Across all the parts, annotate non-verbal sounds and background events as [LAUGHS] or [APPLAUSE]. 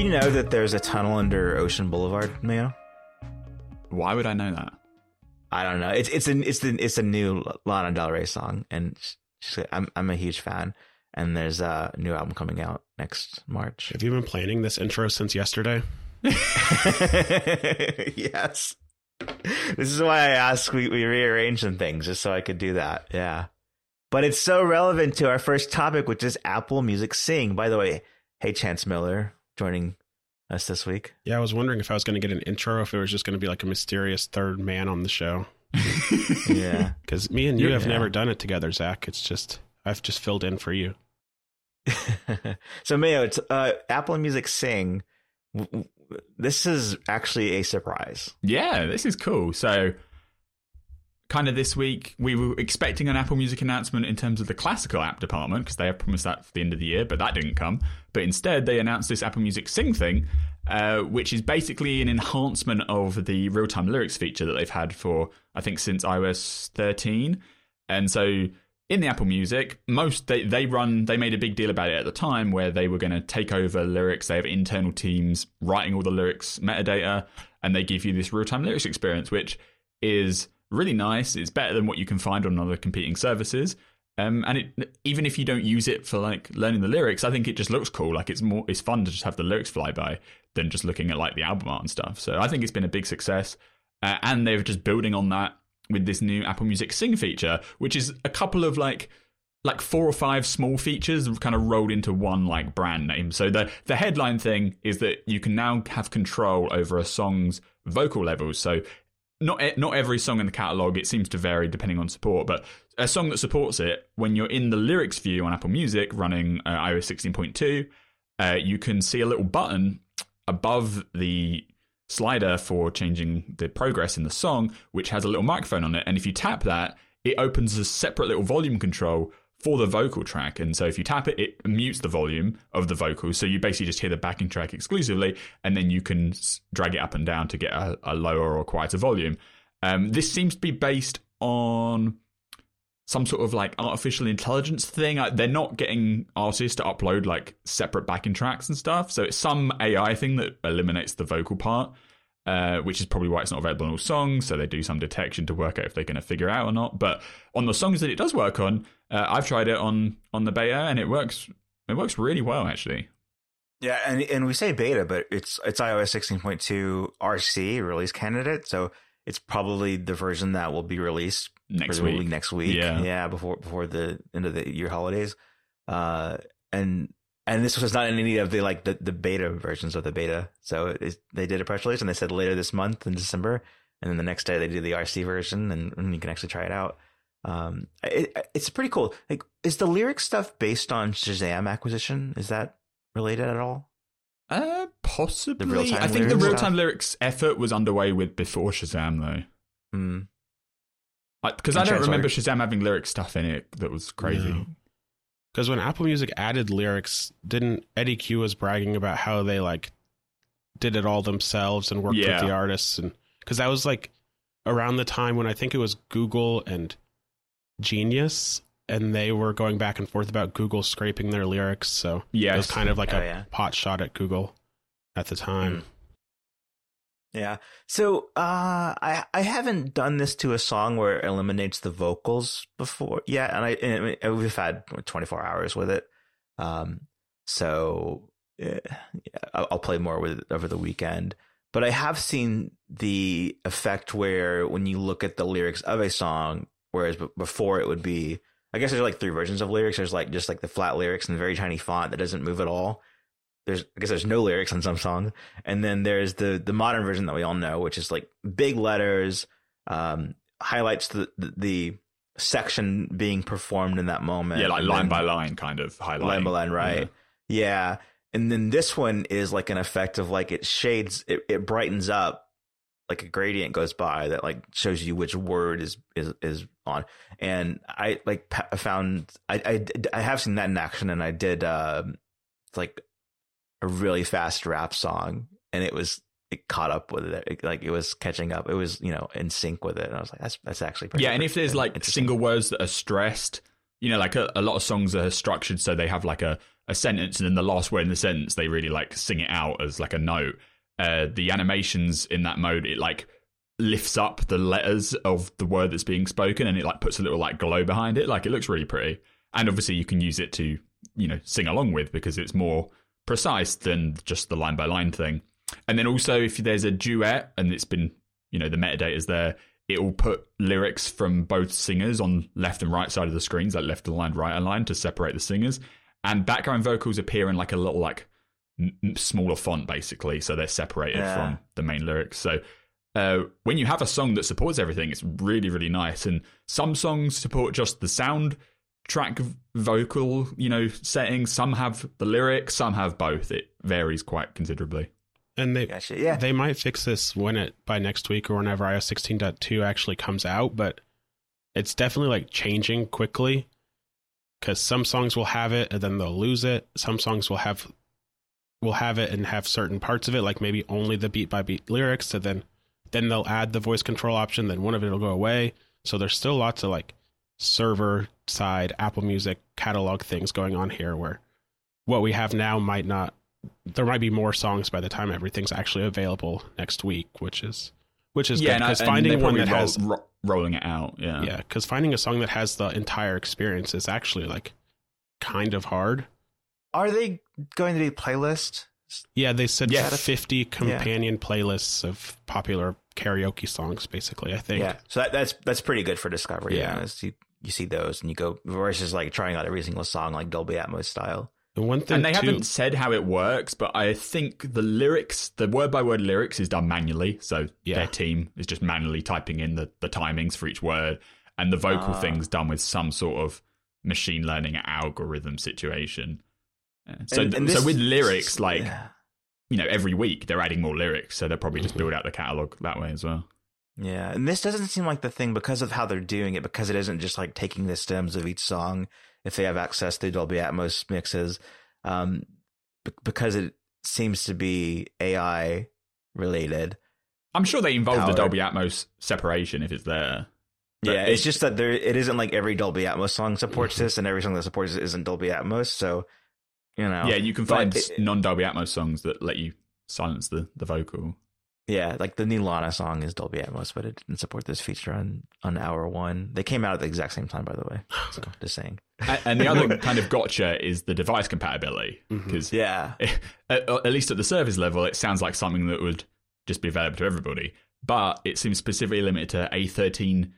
you know that there's a tunnel under Ocean Boulevard, Mayo? Why would I know that? I don't know. It's it's a it's the it's a new Lana Del Rey song, and she's, I'm I'm a huge fan. And there's a new album coming out next March. Have you been planning this intro since yesterday? [LAUGHS] yes. This is why I asked we, we rearrange some things just so I could do that. Yeah. But it's so relevant to our first topic, which is Apple Music Sing. By the way, hey Chance Miller joining us this week. Yeah, I was wondering if I was going to get an intro, if it was just going to be like a mysterious third man on the show. [LAUGHS] yeah. [LAUGHS] Because me and you You're- have yeah. never done it together, Zac. It's just, I've just filled in for you. [LAUGHS] so Mayo, it's uh, Apple Music Sing. W- w- This is actually a surprise. Yeah, this is cool. So, kind of this week, we were expecting an Apple Music announcement in terms of the classical app department because they have promised that for the end of the year, but that didn't come. But instead, they announced this Apple Music Sing thing, uh, which is basically an enhancement of the real time lyrics feature that they've had for, I think, since iOS 13. And so, in the Apple Music, most they, they run they made a big deal about it at the time where they were going to take over lyrics. They have internal teams writing all the lyrics metadata, and they give you this real time lyrics experience, which is really nice. It's better than what you can find on other competing services. Um, and it, even if you don't use it for like learning the lyrics, I think it just looks cool. Like it's more, it's fun to just have the lyrics fly by than just looking at like the album art and stuff. So I think it's been a big success, uh, and they're just building on that with this new Apple Music Sing feature, which is a couple of like like four or five small features kind of rolled into one like brand name. So the the headline thing is that you can now have control over a song's vocal levels. So not not every song in the catalog it seems to vary depending on support, but a song that supports it when you're in the lyrics view on Apple Music running uh, iOS 16.2, uh, you can see a little button above the slider for changing the progress in the song, which has a little microphone on it. And if you tap that, it opens a separate little volume control for the vocal track. And so if you tap it, it mutes the volume of the vocals. So you basically just hear the backing track exclusively, and then you can drag it up and down to get a, a lower or quieter volume. Um, this seems to be based on some sort of like artificial intelligence thing. They're not getting artists to upload like separate backing tracks and stuff. So it's some AI thing that eliminates the vocal part, uh, which is probably why it's not available on all songs. So they do some detection to work out if they're going to figure out or not. But on the songs that it does work on, uh, I've tried it on on the beta and it works. It works really well actually. Yeah, and and we say beta, but it's it's iOS 16.2 RC release candidate, so it's probably the version that will be released Next week. Next week, Yeah. yeah, before before the end of the year holidays, uh, and and this was not in any of the like the, the beta versions of the beta. So it is, they did a press release and they said later this month in December, and then the next day they did the RC version, and, and you can actually try it out. Um, it, it's pretty cool. Like, is the lyric stuff based on Shazam acquisition? Is that related at all? Uh, possibly. real-time I think the real time lyrics effort was underway with before Shazam though. Hmm. Because I don't remember Shazam having lyric stuff in it that was crazy. No. Because when Apple Music added lyrics, didn't Eddy Cue was bragging about how they like did it all themselves and worked Yeah. with the artists, and because that was like around the time when I think it was Google and Genius, and they were going back and forth about Google scraping their lyrics. So yeah, it was kind of like Oh, a yeah. pot shot at Google at the time. Mm. Yeah. So uh, I I haven't done this to a song where it eliminates the vocals before. Yeah, and I and we've had 24 hours with it. Um, so eh, yeah, I'll, I'll play more with it over the weekend. But I have seen the effect where when you look at the lyrics of a song, whereas before it would be, I guess there's like three versions of lyrics. There's like just like the flat lyrics in very tiny font that doesn't move at all. There's I guess there's no lyrics on some songs, and then there's the the modern version that we all know, which is like big letters, um, highlights the, the the section being performed in that moment. Yeah, like line by line, kind of highlighting. line by line, right? Yeah. And then this one is like an effect of like it shades, it, it brightens up, like a gradient goes by that like shows you which word is is is on. And I like found I I I have seen that in action, and I did um like a really fast rap song, and it was. It caught up with it, It- like it was catching up. It was, you know, in sync with it. And I was like, "That's that's actually pretty Yeah, and if there's like single words that are stressed, you know, like a, a lot of songs are structured so they have like a, a sentence and then the last word in the sentence they really like sing it out as like a note. Uh, the animations in that mode, it like lifts up the letters of the word that's being spoken and it like puts a little like glow behind it. Like it looks really pretty. And obviously you can use it to, you know, sing along with because it's more precise than just the line by line thing. And then also if there's a duet and it's been, you know, the metadata's there, it will put lyrics from both singers on left and right side of the screens, like left aligned, right aligned to separate the singers. And background vocals appear in like a little like m- smaller font basically, so they're separated Yeah. from the main lyrics. So uh, when you have a song that supports everything, it's really really nice. And some songs support just the sound track vocal, you know, settings. Some have the lyrics, some have both. It varies quite considerably. And they Gotcha. Yeah. they might fix this when it by next week or whenever iOS 16.2 actually comes out, but it's definitely like changing quickly because some songs will have it and then they'll lose it. Some songs will have will have it and have certain parts of it, like maybe only the beat by beat lyrics, and then then they'll add the voice control option. Then one of it will go away. So there's still lots of like server side Apple Music catalog things going on here, where what we have now might not there might be more songs by the time everything's actually available next week, which is which is good because finding one that roll- has ro- rolling it out. Yeah, yeah, because finding a song that has the entire experience is actually like kind of hard. Are they going to do playlist? Yeah, they said Yeah. fifty companion playlists of popular karaoke songs, basically. I think. Yeah. So that, that's that's pretty good for discovery. Yeah. Yeah. is you you see those and you go versus like trying out every single song like Dolby Atmos style. And one thing and they too, haven't said how it works, but I think the lyrics, the word by word lyrics, is done manually. So Yeah. their team is just manually typing in the, the timings for each word, and the vocal Ah. thing's done with some sort of machine learning algorithm situation. Uh, So, And- and so with lyrics, like Yeah. you know, every week they're adding more lyrics, so they'll probably just Mhm. build out the catalog that way as well. Yeah, and this doesn't seem like the thing because of how they're doing it, because it isn't just like taking the stems of each song if they have access to Dolby Atmos mixes, um, b- because it seems to be AI related. I'm sure they involve the Dolby Atmos separation if it's there. But yeah, it's just that there it isn't like every Dolby Atmos song supports [LAUGHS] this, and every song that supports it isn't Dolby Atmos. So, you know, yeah, you can find non Dolby Atmos songs that let you silence the, the vocal. Yeah, like the new Lana song is Dolby Atmos, but it didn't support this feature on on hour one. They came out at the exact same time, by the way. So, [SIGHS] just saying. And, the other [LAUGHS] kind of gotcha is the device compatibility because Yeah, [LAUGHS] at, at least at the service level, it sounds like something that would just be available to everybody. But it seems specifically limited to A13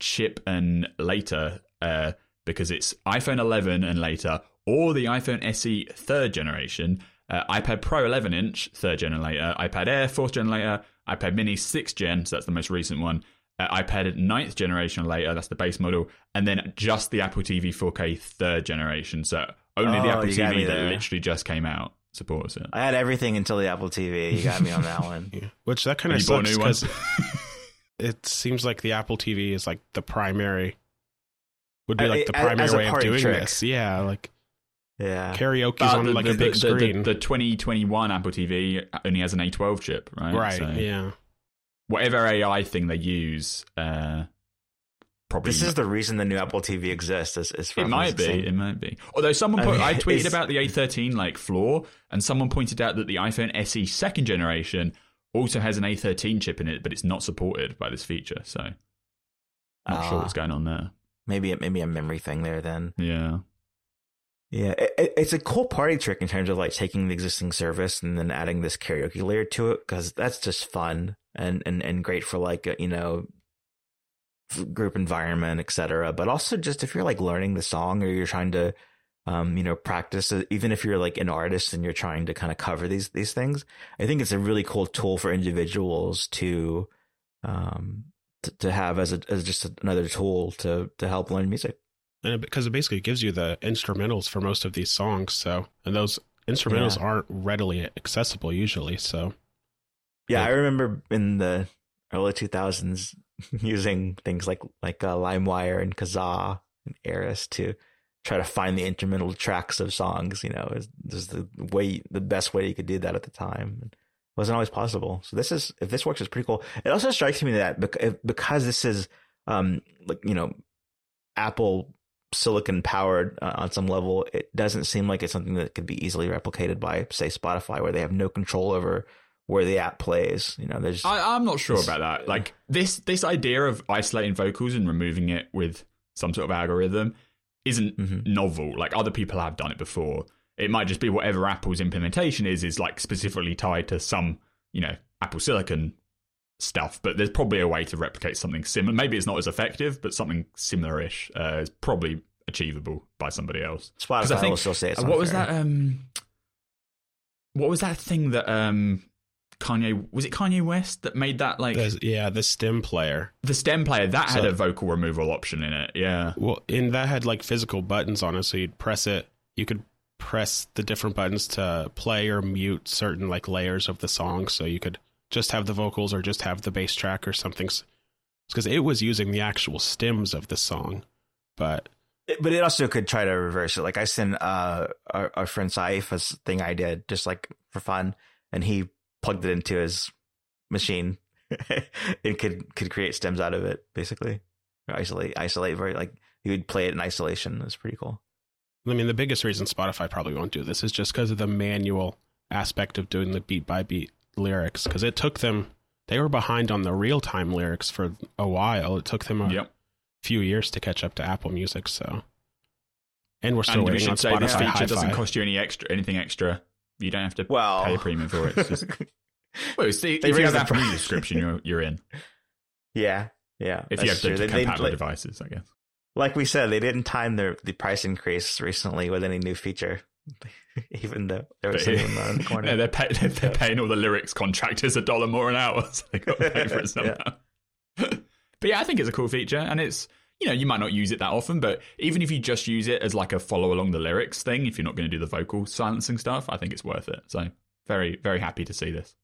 chip and later uh, because it's iPhone 11 and later, or the iPhone SE third generation, uh, iPad Pro 11 inch third gen and later, iPad Air fourth gen later, iPad Mini sixth gen, so that's the most recent one. Uh, iPad ninth generation later, that's the base model, and then just the Apple TV 4K third generation. So only the Oh, Apple you got me TV that literally just came out supports it. I had everything until the Apple TV. You got me on that [LAUGHS] one. Yeah. Which that kind of you bought a sucks because [LAUGHS] [LAUGHS] it seems like the Apple TV is like the primary would be like the a- primary as a way of doing trick. this. Yeah, like Yeah. karaoke's But on the, like the, a big the, screen. The, the 2021 Apple TV only has an A12 chip, right? right. So Yeah. Whatever AI thing they use, uh, probably This is the reason the new Apple TV exists. Is, is for it might be. It might be. Although someone I put, mean, I [LAUGHS] tweeted about the A13 like flaw, and someone pointed out that the iPhone SE second generation also has an A13 chip in it, but it's not supported by this feature. So, not sure Ah. what's going on there. Maybe maybe a memory thing there then. Yeah. Yeah, it, it- it's a cool party trick in terms of like taking the existing service and then adding this karaoke layer to it because that's just fun and and and great for like a, you know group environment, etc. But also just if you're like learning the song or you're trying to um you know practice even if you're like an artist and you're trying to kind of cover these these things, I think it's a really cool tool for individuals to um to, to have as a as just another tool to to help learn music. And because it basically gives you the instrumentals for most of these songs. So, and those instrumentals Yeah. aren't readily accessible usually. So, Yeah, I remember in the early 2000s [LAUGHS] using things like like uh, LimeWire and Kazaa and Ares to try to find the instrumental tracks of songs. You know, is is the way the best way you could do that at the time. It wasn't always possible. So this is if this works, it's pretty cool. It also strikes me that bec- because this is um like you know Apple silicon powered uh, on some level, it doesn't seem like it's something that could be easily replicated by, say, Spotify, where they have no control over where the app plays. You know, there's. I, I'm not sure about that. Like this this idea of isolating vocals and removing it with some sort of algorithm isn't Mhm. novel. Like other people have done it before. It might just be whatever Apple's implementation is is like specifically tied to some, you know, Apple Silicon stuff. But there's probably a way to replicate something similar. Maybe it's not as effective, but something similar-ish uh, is probably achievable by somebody else. 'Cause Spotify I think- will still say it's Uh, what was unfair. that? Um, what was that thing that um, Kanye was it Kanye West that made that like The- yeah, the stem player. the stem player that had a vocal removal option in it? Yeah, Well, and that had like physical buttons on it, so you'd press it. You could press the different buttons to play or mute certain like layers of the song, so you could just have the vocals or just have the bass track or something. Because it was using the actual stems of the song, but It- but it also could try to reverse it. Like I sent uh, our, our friend Saif a thing I did just like for fun, and he plugged it into his machine. [LAUGHS] it could could create stems out of it, basically. Or isolate, isolate. Very like he would play it in isolation. It was pretty cool. I mean, the biggest reason Spotify probably won't do this is just because of the manual aspect of doing the beat by beat lyrics. Because it took them, they were behind on the real time lyrics for a while. It took them a yep. few years to catch up to Apple Music. So, and we're still And we on should say this Spotify feature doesn't cost you any extra anything extra. You don't have to Well, pay a premium for it. It's just, [LAUGHS] well, it's the, They if you have the Apple Music price. subscription, you're you're in. yeah, yeah. If you have that's the true. They- they- compatible like, devices, I guess. like we said, they didn't time their the price increase recently with any new feature, [LAUGHS] even though there was But- something on the corner. [LAUGHS] Yeah, they're, pay, they're, they're paying all the lyrics contractors a dollar more an hour, [LAUGHS] so they got to pay for it Yeah. somehow. but yeah, I think it's a cool feature, and it's you know you might not use it that often, but even if you just use it as like a follow along the lyrics thing, if you're not going to do the vocal silencing stuff, I think it's worth it. So very very happy to see this.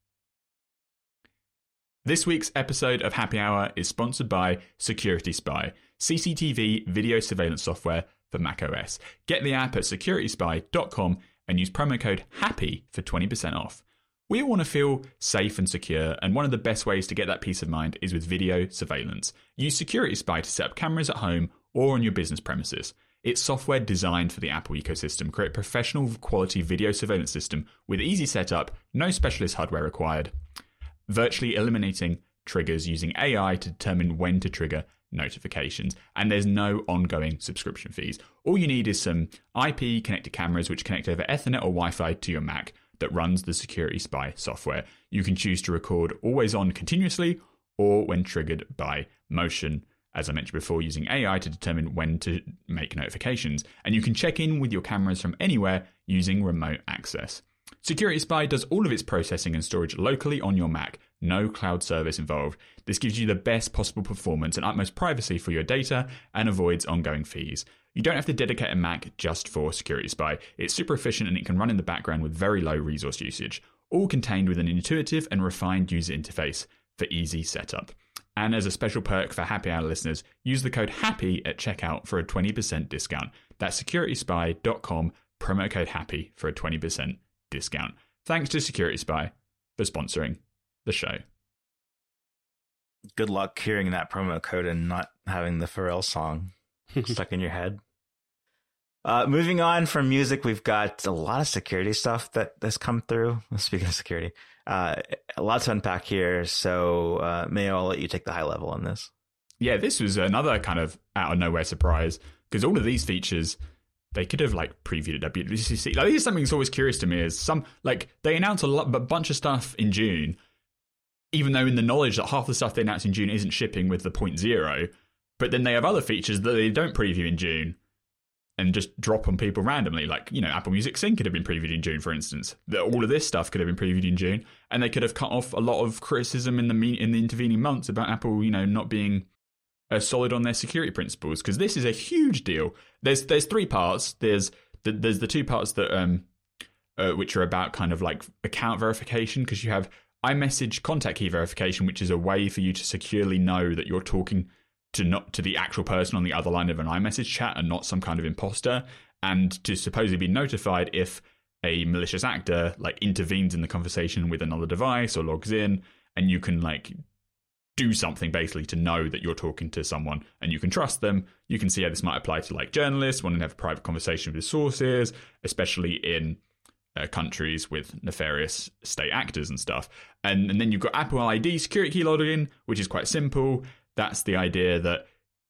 This week's episode of Happy Hour is sponsored by Security Spy, CCTV video surveillance software for macOS. Get the app at securityspy.com and use promo code HAPPY for 20% off. We all want to feel safe and secure, and one of the best ways to get that peace of mind is with video surveillance. Use Security Spy to set up cameras at home or on your business premises. It's software designed for the Apple ecosystem. Create a professional quality video surveillance system with easy setup, no specialist hardware required virtually eliminating triggers using AI to determine when to trigger notifications. And there's no ongoing subscription fees. All you need is some IP connected cameras which connect over Ethernet or Wi Fi to your Mac that runs the Security Spy software. You can choose to record always on continuously or when triggered by motion. As I mentioned before, using AI to determine when to make notifications. And you can check in with your cameras from anywhere using remote access. Security Spy does all of its processing and storage locally on your Mac, no cloud service involved. This gives you the best possible performance and utmost privacy for your data and avoids ongoing fees. You don't have to dedicate a Mac just for Security Spy. It's super efficient and it can run in the background with very low resource usage, all contained with an intuitive and refined user interface for easy setup. And as a special perk for Happy Hour listeners, use the code HAPPY at checkout for a 20% discount. That's securityspy.com, promo code HAPPY for a 20% discount. Thanks to Security Spy for sponsoring the show. Good luck hearing that promo code and not having the Pharrell song [LAUGHS] stuck in your head. Uh, moving on from music, we've got a lot of security stuff that has come through. [LAUGHS] Speaking of security, uh, a lot to unpack here. So, uh, Mayo, I'll let you take the high level on this. Yeah, this was another kind of out of nowhere surprise because all of these features they could have like previewed at WWDC. Like is something that's always curious to me is some like they announce a lot, a bunch of stuff in June, even though in the knowledge that half the stuff they announce in June isn't shipping with the point zero, but then they have other features that they don't preview in June and just drop on people randomly. Like, you know, Apple Music Sync could have been previewed in June, for instance. That all of this stuff could have been previewed in June, and they could have cut off a lot of criticism in the in the intervening months about Apple, you know, not being uh, solid on their security principles. Because this is a huge deal. There's there's three parts. There's the, there's the two parts that um uh, which are about kind of like account verification because you have iMessage contact key verification, which is a way for you to securely know that you're talking to not to the actual person on the other line of an iMessage chat and not some kind of imposter, and to supposedly be notified if a malicious actor like intervenes in the conversation with another device or logs in, and you can like do something basically to know that you're talking to someone and you can trust them. You can see how this might apply to like journalists wanting to have a private conversation with sources, especially in uh, countries with nefarious state actors and stuff. And, and then you've got Apple ID security key login, which is quite simple. That's the idea that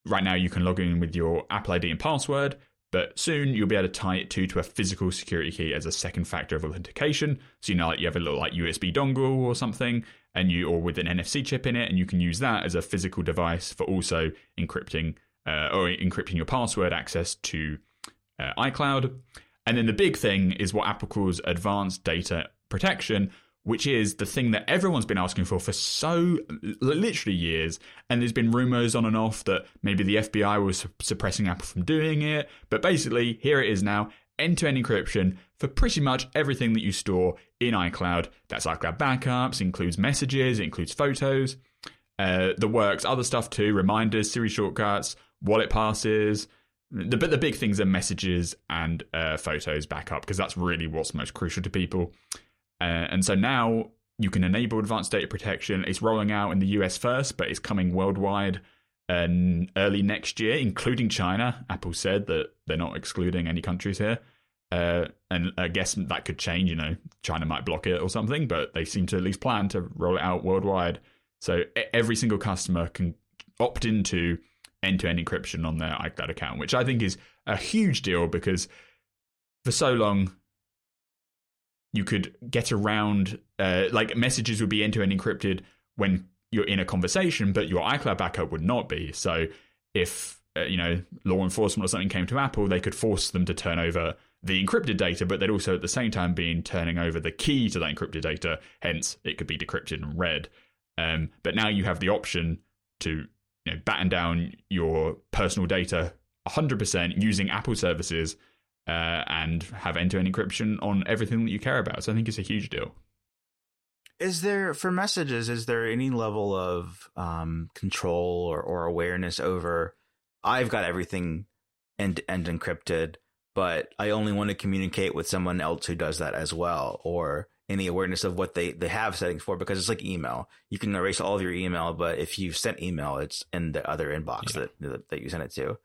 right now you can log in with your Apple ID and password, but soon you'll be able to tie it to to a physical security key as a second factor of authentication. So you know, like you have a little like USB dongle or something, and you or with an NFC chip in it, and you can use that as a physical device for also encrypting uh, or encrypting your password access to uh, iCloud. And then the big thing is what Apple calls advanced data protection, which is the thing that everyone's been asking for for so literally years. And there's been rumors on and off that maybe the FBI was suppressing Apple from doing it. But basically, here it is now end to end encryption for pretty much everything that you store in iCloud. That's iCloud backups, includes messages, includes photos, uh, the works, other stuff too, reminders, Siri shortcuts, wallet passes. The, but the big things are messages and uh, photos backup because that's really what's most crucial to people. Uh, and so now you can enable advanced data protection. It's rolling out in the US first, but it's coming worldwide early next year, including China. Apple said that they're not excluding any countries here. Uh, and I guess that could change. You know, China might block it or something, but they seem to at least plan to roll it out worldwide. So every single customer can opt into end-to-end encryption on their iCloud account, which I think is a huge deal because for so long you could get around uh, like messages would be end to end encrypted when you're in a conversation, but your iCloud backup would not be. So if uh, you know law enforcement or something came to Apple, they could force them to turn over the encrypted data, but they'd also at the same time be turning over the key to that encrypted data. Hence, it could be decrypted and read. Um, but now you have the option to you know, batten down your personal data 100% using Apple services uh, and have end to end encryption on everything that you care about. So I think it's a huge deal. Is there for messages? Is there any level of um, control or, or awareness over? I've got everything end end encrypted, but I only want to communicate with someone else who does that as well, or any awareness of what they, they have settings for because it's like email. You can erase all of your email, but if you've sent email, it's in the other inbox yeah. that that you sent it to.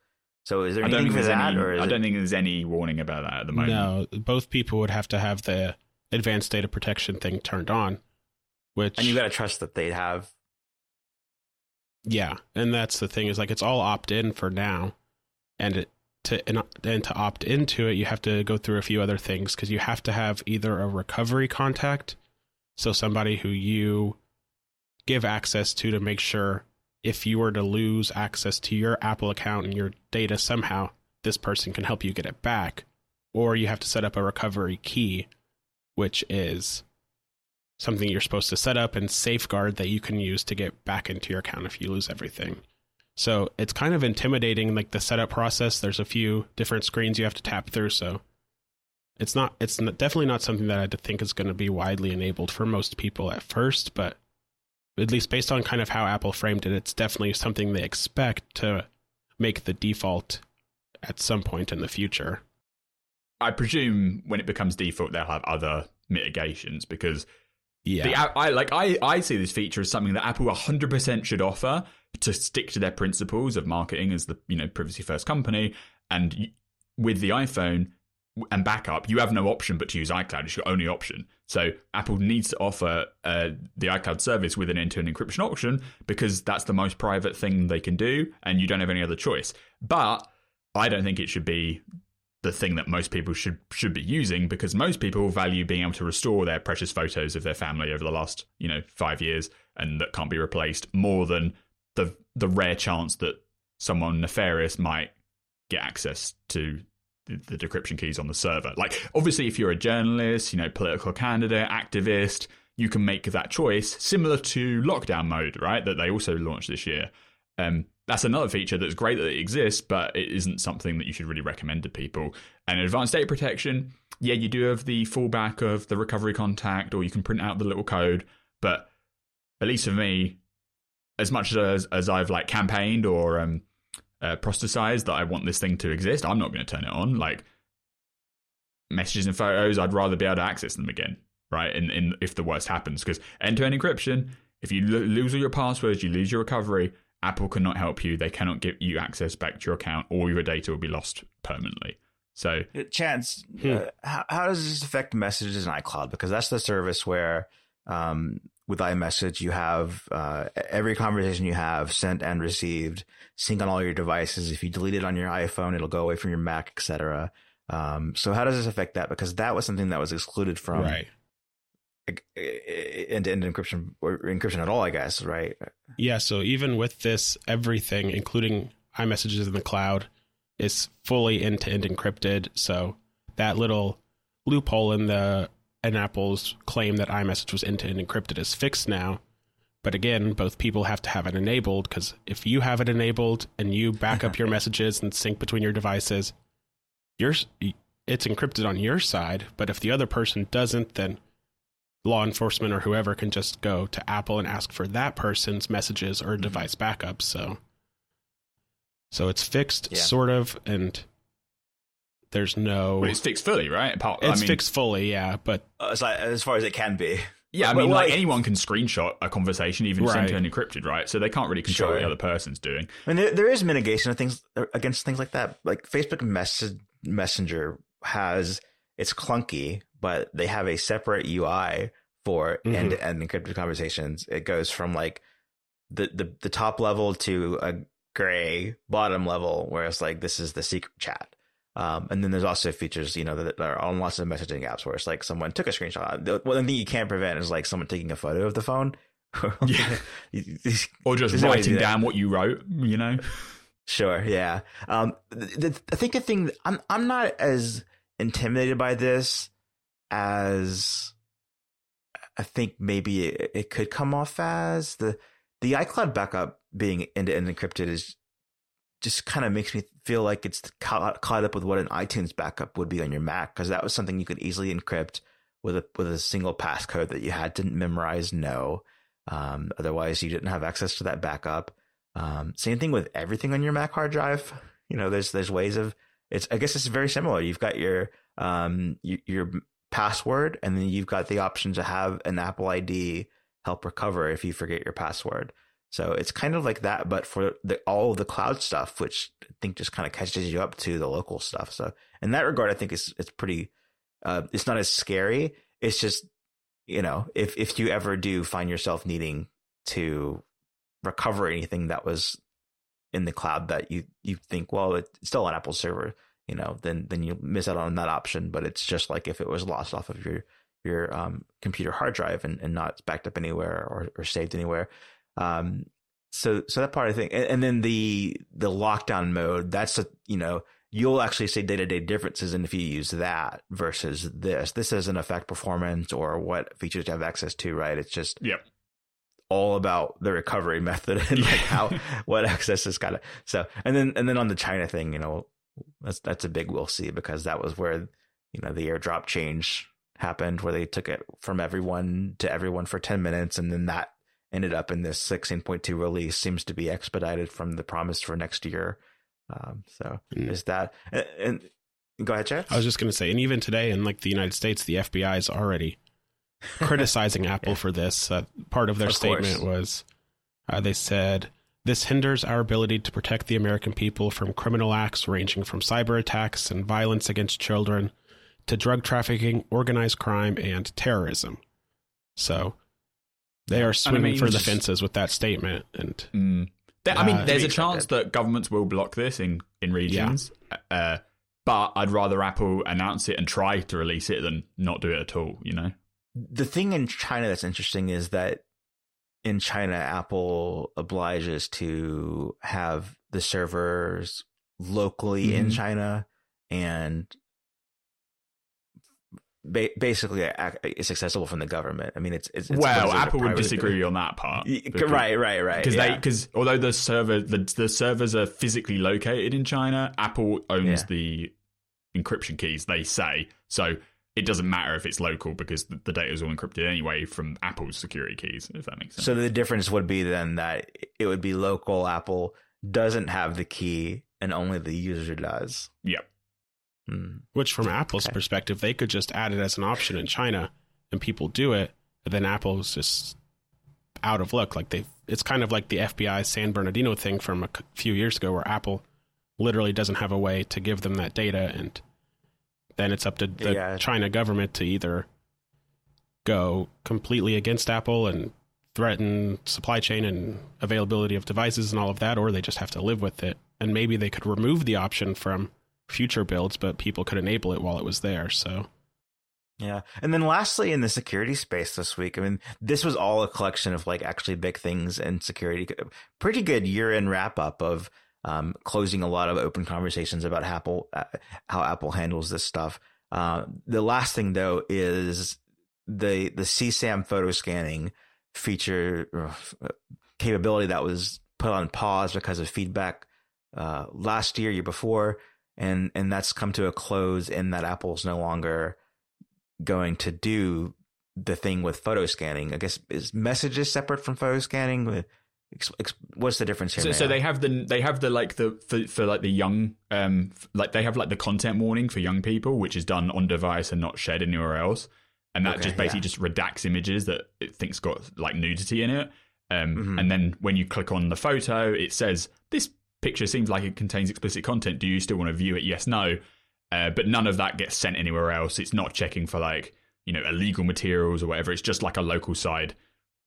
So is there anything for that, any, or I don't it... think there's any warning about that at the moment. No, both people would have to have the advanced data protection thing turned on, which and you got to trust that they have. Yeah, and that's the thing is like it's all opt in for now, and it, to and, and to opt into it, you have to go through a few other things because you have to have either a recovery contact, so somebody who you give access to to make sure if you were to lose access to your Apple account and your data somehow, this person can help you get it back. Or you have to set up a recovery key, which is something you're supposed to set up and safeguard that you can use to get back into your account if you lose everything. So it's kind of intimidating, like the setup process. There's a few different screens you have to tap through. So it's not, it's definitely not something that I think is going to be widely enabled for most people at first, but at least based on kind of how Apple framed it, it's definitely something they expect to make the default at some point in the future. I presume when it becomes default, they'll have other mitigations because yeah, the, I like I I see this feature as something that Apple 100% should offer to stick to their principles of marketing as the you know privacy first company, and with the iPhone and backup, you have no option but to use iCloud. It's your only option. So Apple needs to offer uh, the iCloud service with an end-to-end encryption option because that's the most private thing they can do, and you don't have any other choice. But I don't think it should be the thing that most people should should be using because most people value being able to restore their precious photos of their family over the last you know five years and that can't be replaced more than the the rare chance that someone nefarious might get access to the, the decryption keys on the server. Like, obviously, if you're a journalist, you know, political candidate, activist, you can make that choice, similar to lockdown mode, right? That they also launched this year. Um, that's another feature that's great that it exists, but it isn't something that you should really recommend to people. And advanced data protection, yeah, you do have the fallback of the recovery contact, or you can print out the little code. But at least for me, as much as as I've like campaigned or um, uh, that I want this thing to exist, I'm not going to turn it on. Like messages and photos, I'd rather be able to access them again, right? In, in if the worst happens, because end-to-end encryption if you lo- lose all your passwords, you lose your recovery. Apple cannot help you. They cannot give you access back to your account. All your data will be lost permanently. So, Uh, Chance, Hmm. uh, how, how does this affect messages in iCloud? Because that's the service where, um, with iMessage, you have uh, every conversation you have sent and received, sync on all your devices. If you delete it on your iPhone, it'll go away from your Mac, etc. Um, so how does this affect that? Because that was something that was excluded from right. End-to-end encryption or encryption at all, I guess, right? Yeah, so even with this, everything, including iMessages in the cloud, is fully end to end encrypted. So that little loophole in the in Apple's claim that iMessage was end to end encrypted is fixed now. But again, both people have to have it enabled because if you have it enabled and you back up your [LAUGHS] messages and sync between your devices, yours it's encrypted on your side. But if the other person doesn't, then law enforcement or whoever can just go to Apple and ask for that person's messages or device backups. So, so it's fixed, Yeah. sort of, and there's no. well, it's fixed fully, right? Apart, it's I mean, fixed fully, yeah, but Uh, as, I- as far as it can be. Yeah, I mean, well, like I- anyone can screenshot a conversation, even if it's Right. end-to-end encrypted, right? So they can't really control what the other person's doing. I mean, there, there is mitigation of things against things like that. Like Facebook message, Messenger has it's clunky, but they have a separate UI for Mhm. end-to-end encrypted conversations. It goes from like the, the the top level to a gray bottom level, where it's like this is the secret chat. Um, and then there's also features, you know, that are on lots of messaging apps where it's like someone took a screenshot. The one thing you can't prevent is like someone taking a photo of the phone. [LAUGHS] Yeah. Or just There's no way to writing do down what you wrote, you know? Sure, yeah. Um, the, the, I think the thing I'm I'm not as intimidated by this as I think maybe it, it could come off as the the iCloud backup being end to end encrypted is just kind of makes me feel like it's caught, caught up with what an iTunes backup would be on your Mac because that was something you could easily encrypt with a with a single passcode that you had to memorize. No, um, otherwise you didn't have access to that backup. Um, same thing with everything on your Mac hard drive. You know, there's there's ways of it's. I guess it's very similar. You've got your um your, your password, and then you've got the option to have an Apple ID help recover if you forget your password. So it's kind of like that, but for the, all of the cloud stuff, which I think just kind of catches you up to the local stuff. So in that regard, I think it's it's pretty. Uh, it's not as scary. It's just you know if if you ever do find yourself needing to recover anything that was in the cloud that you you think well it's still on Apple server, you know, then then you miss out on that option. But it's just like if it was lost off of your your um, computer hard drive and, and not backed up anywhere or, or saved anywhere. Um, so so that part I think, and, and then the the lockdown mode. That's a you know you'll actually see day to day differences and if you use that versus this. This doesn't affect performance or what features you have access to. Right? It's just Yep. all about the recovery [LAUGHS] method and like how [LAUGHS] what access is kind of so and then and then on the China thing, you know, that's that's a big we'll see because that was where you know the airdrop change happened where they took it from everyone to everyone for 10 minutes and then that ended up in this 16.2 release seems to be expedited from the promise for next year um so Mm. is that and, and go ahead Chance. I was just going to say, and even today in like the United States, the FBI is already criticizing [LAUGHS] Apple Yeah. for this. Uh, part of their Of course. statement was uh, they said this hinders our ability to protect the American people from criminal acts ranging from cyber attacks and violence against children to drug trafficking, organized crime, and terrorism. So they are swinging mean, for the fences with that statement, and Mm. There- I mean, Uh, there's a chance that governments will block this in, in regions, uh, but I'd rather Apple announce it and try to release it than not do it at all, you know? the thing in China that's interesting is that in China, Apple obliges to have the servers locally in Mhm. China and ba- basically it's accessible from the government. I mean, it's, it's, it's well, Apple would disagree on that part. Because- Right, right, right. Because they because although the server the, the servers are physically located in China, Apple owns Yeah. the encryption keys. They say so. It doesn't matter if it's local because the, the data is all encrypted anyway from Apple's security keys. If that makes sense. So the difference would be then that it would be local. Apple doesn't have the key and only the user does. yep. Hmm. which from Apple's Okay. perspective, they could just add it as an option in China, and people do it, and then Apple's just out of luck. Like they, it's kind of like the FBI San Bernardino thing from a few years ago, where Apple literally doesn't have a way to give them that data, and then it's up to the Yeah. China government to either go completely against Apple and threaten supply chain and availability of devices and all of that, or they just have to live with it. And maybe they could remove the option from future builds, but people could enable it while it was there. So Yeah. And then lastly, in the security space this week, I mean, this was all a collection of like actually big things in security. Pretty good year end wrap up of um, closing a lot of open conversations about Apple, uh, how Apple handles this stuff. Uh, the last thing though is the, the CSAM photo scanning feature uh, capability that was put on pause because of feedback uh, last year, year before. And, and that's come to a close in that Apple's no longer going to do the thing with photo scanning. I guess is messages separate from photo scanning. What's the difference here? So, so they have the they have the like the for, for like the young um like they have like the content warning for young people, which is done on device and not shared anywhere else, and that Okay, just basically yeah. just redacts images that it thinks got like nudity in it. Um, Mhm. and then when you click on the photo, it says this picture seems like it contains explicit content. Do you still want to view it? Yes, no. Uh, but none of that gets sent anywhere else. It's not checking for like you know illegal materials or whatever. It's just like a local side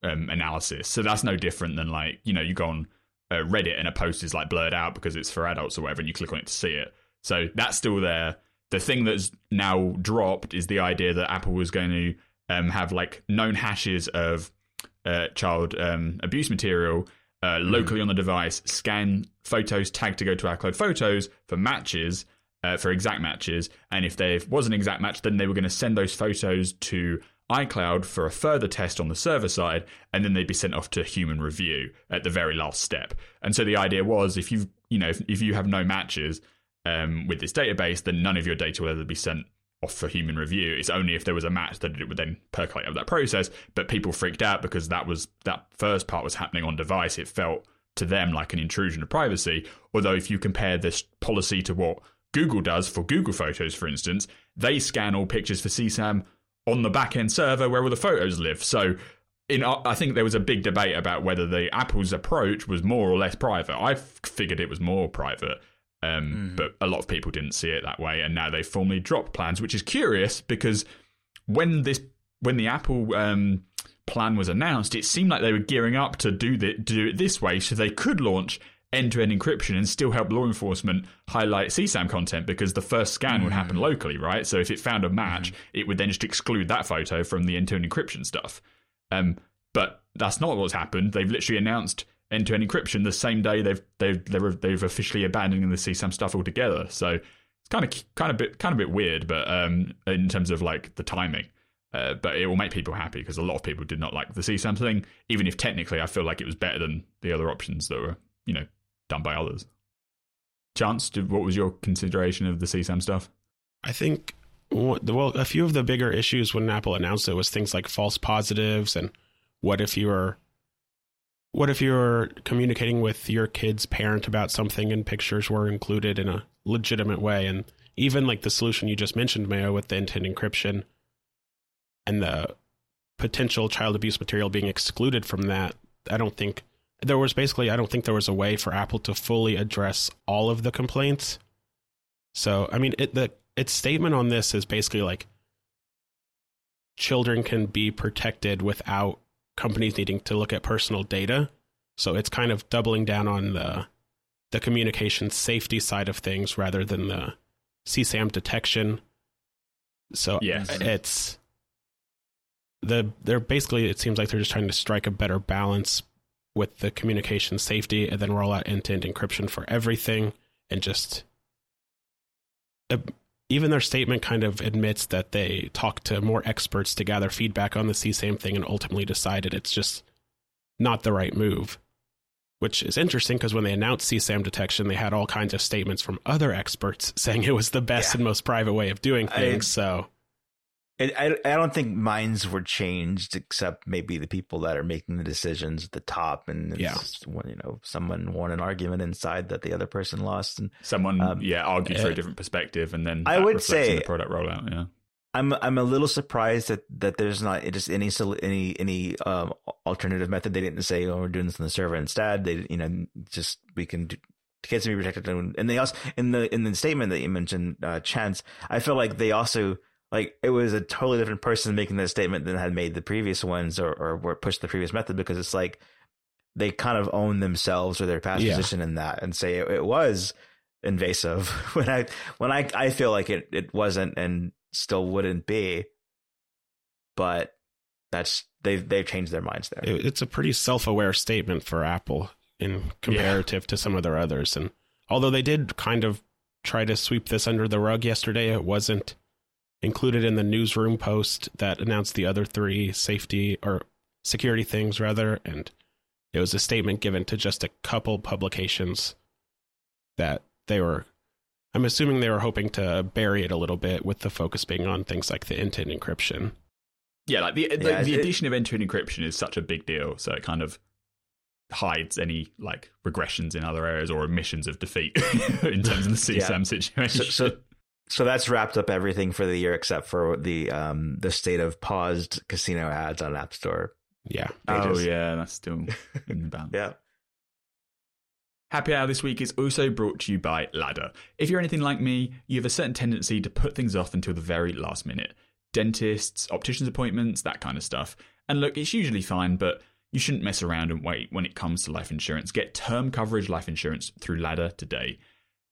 um, analysis. So that's no different than like you know you go on uh, Reddit and a post is like blurred out because it's for adults or whatever, and you click on it to see it. So that's still there. The thing that's now dropped is the idea that Apple was going to um, have like known hashes of uh, child um, abuse material uh, locally on the device, scan photos tagged to go to iCloud Photos for matches, uh, for exact matches, and if there was an exact match, then they were going to send those photos to iCloud for a further test on the server side, and then they'd be sent off to human review at the very last step. And so the idea was, if you you know if, if you have no matches um, with this database, then none of your data will ever be sent off for human review. It's only if there was a match that it would then percolate up that process. But people freaked out because that was that first part was happening on device. It felt to them like an intrusion of privacy. Although if you compare this policy to what Google does for Google Photos, for instance, they scan all pictures for CSAM on the back end server where all the photos live. So in I think there was a big debate about whether the Apple's approach was more or less private. I figured it was more private, um, but a lot of people didn't see it that way, and now they've formally dropped plans, which is curious because when this when the Apple um, plan was announced, it seemed like they were gearing up to do the, do it this way, so they could launch end-to-end encryption and still help law enforcement highlight CSAM content because the first scan would happen locally, right? So if it found a match, it would then just exclude that photo from the end-to-end encryption stuff. Um, but that's not what's happened. They've literally announced end-to-end encryption the same day they've they've they've, they've officially abandoning the CSAM stuff altogether. So it's kind of kind of bit kind of bit weird, but um, in terms of like the timing. Uh, but it will make people happy because a lot of people did not like the CSAM thing, even if technically I feel like it was better than the other options that were, you know, done by others. Chance, did, what was your consideration of the CSAM stuff? I think well, a few of the bigger issues when Apple announced it was things like false positives and what if you were what if you were communicating with your kid's parent about something and pictures were included in a legitimate way and even like the solution you just mentioned Mayo with the end-to-end encryption and the potential child abuse material being excluded from that I don't think there was basically I don't think there was a way for Apple to fully address all of the complaints so I mean it the its statement on this is basically like children can be protected without companies needing to look at personal data. So it's kind of doubling down on the the communication safety side of things rather than the CSAM detection. So Yes. it's the they're basically it seems like they're just trying to strike a better balance with the communication safety and then roll out end-to-end encryption for everything and just uh, even their statement kind of admits that they talked to more experts to gather feedback on the CSAM thing and ultimately decided it's just not the right move. Which is interesting because when they announced CSAM detection, they had all kinds of statements from other experts [LAUGHS] saying it was the best Yeah. and most private way of doing I- things. so It, I, I don't think minds were changed except maybe the people that are making the decisions at the top and Yeah. one, you know someone won an argument inside that the other person lost and Someone, Um, yeah, argued for uh, a different perspective, and then I would say- the product rollout. Yeah, I'm I'm a little surprised that, that there's not just any any any um, alternative method. They didn't say, "Oh, we're doing this in the server instead." They you know just we can do, kids can be protected. And they also in the in the statement that you mentioned, uh, Chance, I feel like they also like it was a totally different person making that statement than had made the previous ones or or were pushed the previous method because it's like they kind of own themselves or their past yeah. position in that and say it, it was invasive [LAUGHS] when I when I I feel like it it wasn't and still wouldn't be. But that's they've they've changed their minds there. It's a pretty self aware statement for Apple in comparative yeah. to some of their others. And although they did kind of try to sweep this under the rug yesterday, it wasn't included in the newsroom post that announced the other three safety or security things rather and it was a statement given to just a couple publications that they were I'm assuming they were hoping to bury it a little bit with the focus being on things like the end-to-end encryption. Yeah, like the the, yeah, the addition of end-to-end encryption is such a big deal, so it kind of hides any like regressions in other areas or omissions of defeat [LAUGHS] in terms of the CSAM yeah. situation. So, so, so, that's wrapped up everything for the year except for the um the state of paused casino ads on App Store. Yeah. Pages. Oh yeah, that's still [LAUGHS] in the ban. yeah. Happy Hour this week is also brought to you by Ladder. If you're anything like me, you have a certain tendency to put things off until the very last minute. Dentists, opticians appointments, that kind of stuff. And look, it's usually fine, but you shouldn't mess around and wait when it comes to life insurance. Get term coverage life insurance through Ladder today.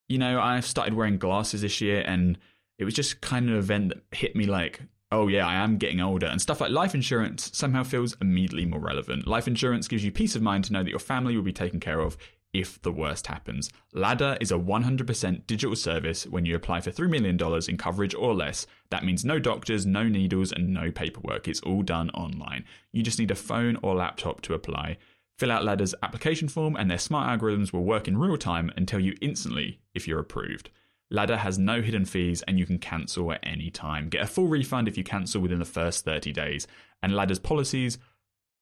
You know, I've started wearing glasses this year and it was just kind of an event that hit me like, oh yeah, I am getting older. And stuff like life insurance somehow feels immediately more relevant. Life insurance gives you peace of mind to know that your family will be taken care of if the worst happens. Ladder is a 100% digital service when you apply for $3 million in coverage or less. That means no doctors, no needles, and no paperwork. It's all done online. You just need a phone or laptop to apply. Fill out Ladder's application form, and their smart algorithms will work in real time and tell you instantly if you're approved. Ladder has no hidden fees and you can cancel at any time. Get a full refund if you cancel within the first 30 days. And Ladder's policies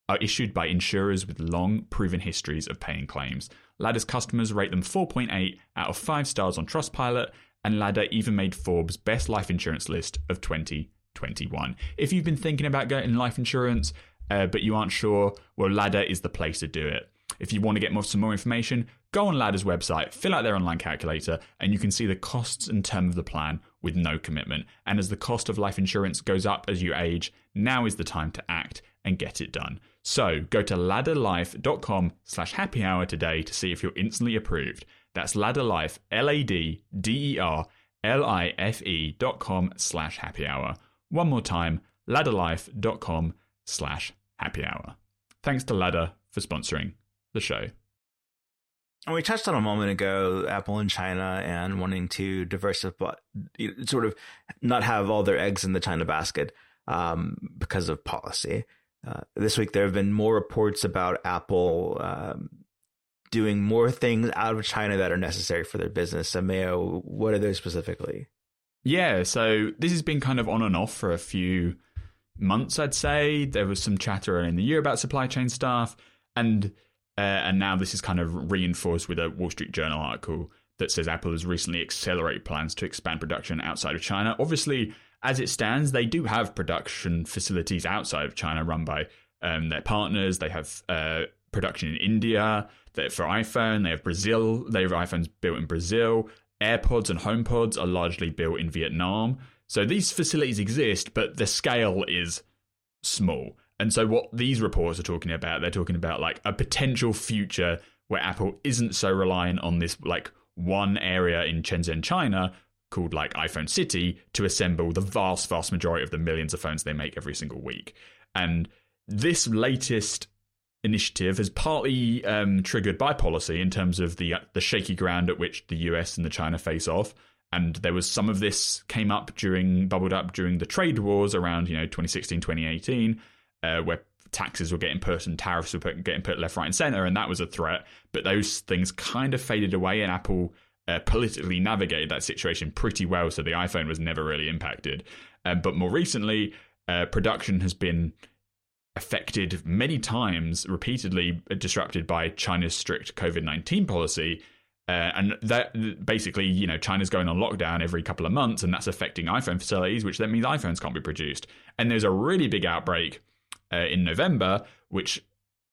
are issued by insurers with long, proven histories of paying claims. Ladder's customers rate them 4.8 out of 5 stars on Trustpilot, and Ladder even made Forbes' best life insurance list of 2021. If you've been thinking about getting life insurance, uh, but you aren't sure, well, Ladder is the place to do it. If you want to get more, some more information, go on Ladder's website, fill out their online calculator, and you can see the costs and term of the plan with no commitment. And as the cost of life insurance goes up as you age, now is the time to act and get it done. So go to ladderlife.com slash happy hour today to see if you're instantly approved. That's ladderlife, L-A-D-D-E-R-L-I-F-E dot com slash happy hour. One more time, ladderlife.com slash happy hour. Thanks to Ladder for sponsoring the show. And we touched on a moment ago Apple and China and wanting to diversify, sort of not have all their eggs in the China basket um, because of policy. Uh, this week, there have been more reports about Apple um, doing more things out of China that are necessary for their business. So, Mayo, what are those specifically? Yeah, so this has been kind of on and off for a few months, I'd say. There was some chatter early in the year about supply chain stuff, and uh, and now this is kind of reinforced with a Wall Street Journal article that says Apple has recently accelerated plans to expand production outside of China. Obviously, as it stands, they do have production facilities outside of China run by um, their partners. They have uh, production in India for iPhone. They have Brazil. They have iPhones built in Brazil. AirPods and HomePods are largely built in Vietnam. So these facilities exist, but the scale is small. And so what these reports are talking about, they're talking about like a potential future where Apple isn't so reliant on this like one area in Shenzhen, China, called like iPhone City to assemble the vast, vast majority of the millions of phones they make every single week. And this latest initiative is partly um, triggered by policy in terms of the the shaky ground at which the US and the China face off. And there was some of this came up during bubbled up during the trade wars around you know 2016 2018, uh, where taxes were getting put and tariffs were put, getting put left, right, and center, and that was a threat. But those things kind of faded away, and Apple uh, politically navigated that situation pretty well, so the iPhone was never really impacted. Um, but more recently, uh, production has been affected many times, repeatedly disrupted by China's strict COVID 19 policy. Uh, and that basically, you know, China's going on lockdown every couple of months, and that's affecting iPhone facilities, which then means iPhones can't be produced. And there's a really big outbreak uh, in November, which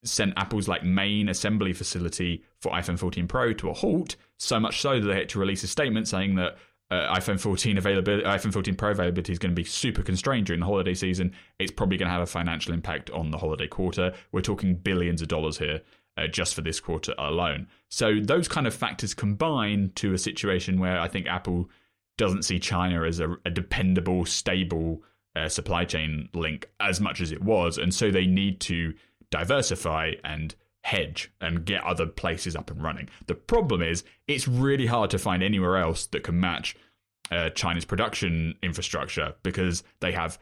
sent Apple's like main assembly facility for iPhone 14 Pro to a halt. So much so that they had to release a statement saying that uh, iPhone 14 availability, iPhone 14 Pro availability is going to be super constrained during the holiday season. It's probably going to have a financial impact on the holiday quarter. We're talking billions of dollars here uh, just for this quarter alone. So those kind of factors combine to a situation where I think Apple doesn't see China as a, a dependable, stable uh, supply chain link as much as it was, and so they need to diversify and hedge and get other places up and running. The problem is it's really hard to find anywhere else that can match uh, China's production infrastructure because they have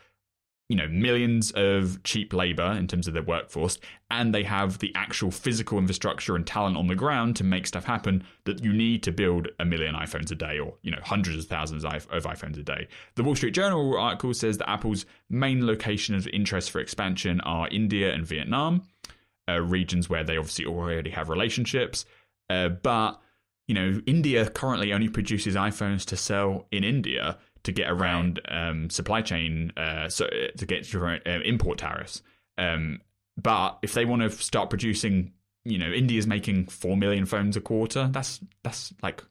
you know millions of cheap labor in terms of their workforce and they have the actual physical infrastructure and talent on the ground to make stuff happen that you need to build a million iPhones a day or you know hundreds of thousands of iPhones a day. The Wall Street Journal article says that Apple's main locations of interest for expansion are India and Vietnam, uh, regions where they obviously already have relationships, uh, but you know India currently only produces iPhones to sell in India to get around right. um, supply chain, uh, so uh, to get uh, import tariffs. Um, but if they want to start producing, you know, India's making four million phones a quarter. That's that's like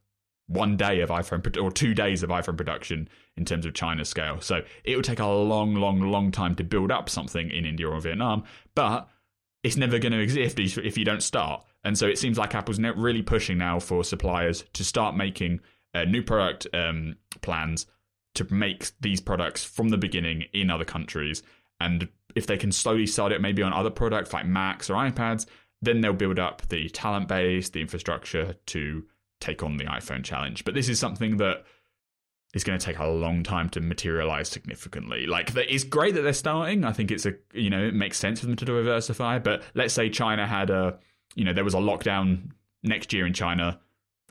one day of iPhone or two days of iPhone production in terms of China scale. So it would take a long, long, long time to build up something in India or Vietnam, but it's never going to exist if you don't start. And so it seems like Apple's really pushing now for suppliers to start making uh, new product um, plans to make these products from the beginning in other countries. And if they can slowly start it maybe on other products like Macs or iPads, then they'll build up the talent base, the infrastructure to take on the iPhone challenge. But this is something that is going to take a long time to materialize significantly. Like it's great that they're starting. I think it's a you know it makes sense for them to diversify. But let's say China had a you know there was a lockdown next year in China,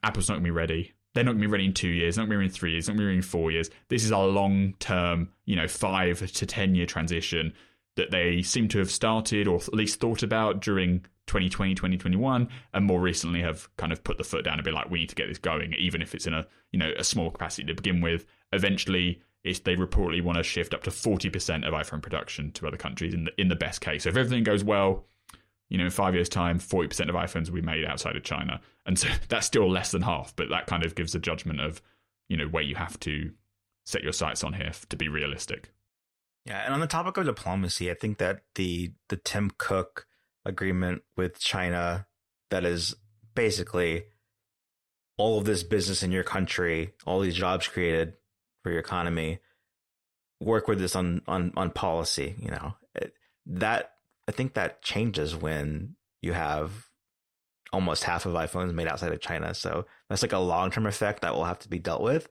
Apple's not going to be ready they're not going to be ready in two years, not going to be ready in three years, not going to be ready in four years. This is a long term, you know, five to 10 year transition that they seem to have started or at least thought about during 2020, 2021, and more recently have kind of put the foot down and been like, we need to get this going, even if it's in a, you know, a small capacity to begin with. Eventually, it's, they reportedly want to shift up to 40% of iPhone production to other countries in the, in the best case. So if everything goes well, you know, in five years' time, 40% of iPhones will be made outside of China. And so [LAUGHS] that's still less than half, but that kind of gives a judgment of, you know, where you have to set your sights on here to be realistic. Yeah, and on the topic of diplomacy, I think that the the Tim Cook agreement with China that is basically all of this business in your country, all these jobs created for your economy, work with this on on on policy, you know. That I think that changes when you have almost half of iPhones made outside of China. So that's like a long term effect that will have to be dealt with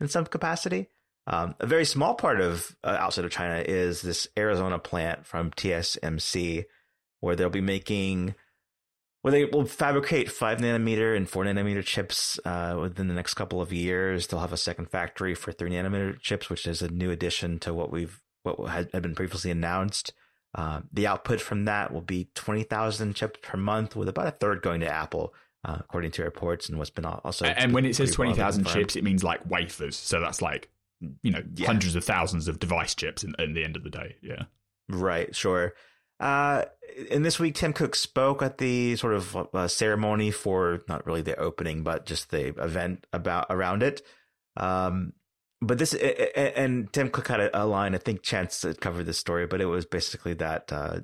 in some capacity. Um, a very small part of uh, outside of China is this Arizona plant from TSMC, where they'll be making, where they will fabricate five nanometer and four nanometer chips uh, within the next couple of years. They'll have a second factory for three nanometer chips, which is a new addition to what we've what had, been previously announced. Uh, the output from that will be 20,000 chips per month, with about a third going to Apple, uh, according to reports, and what's been also. And when it says 20,000 chips, it means like wafers. So that's like, you know, yeah. hundreds of thousands of device chips in, in the end of the day. Yeah. Right, sure. Uh, and this week, Tim Cook spoke at the sort of uh, ceremony for not really the opening, but just the event about around it. Um, but this and Tim Cook had a, line. I think Chance covered this story, but it was basically that uh,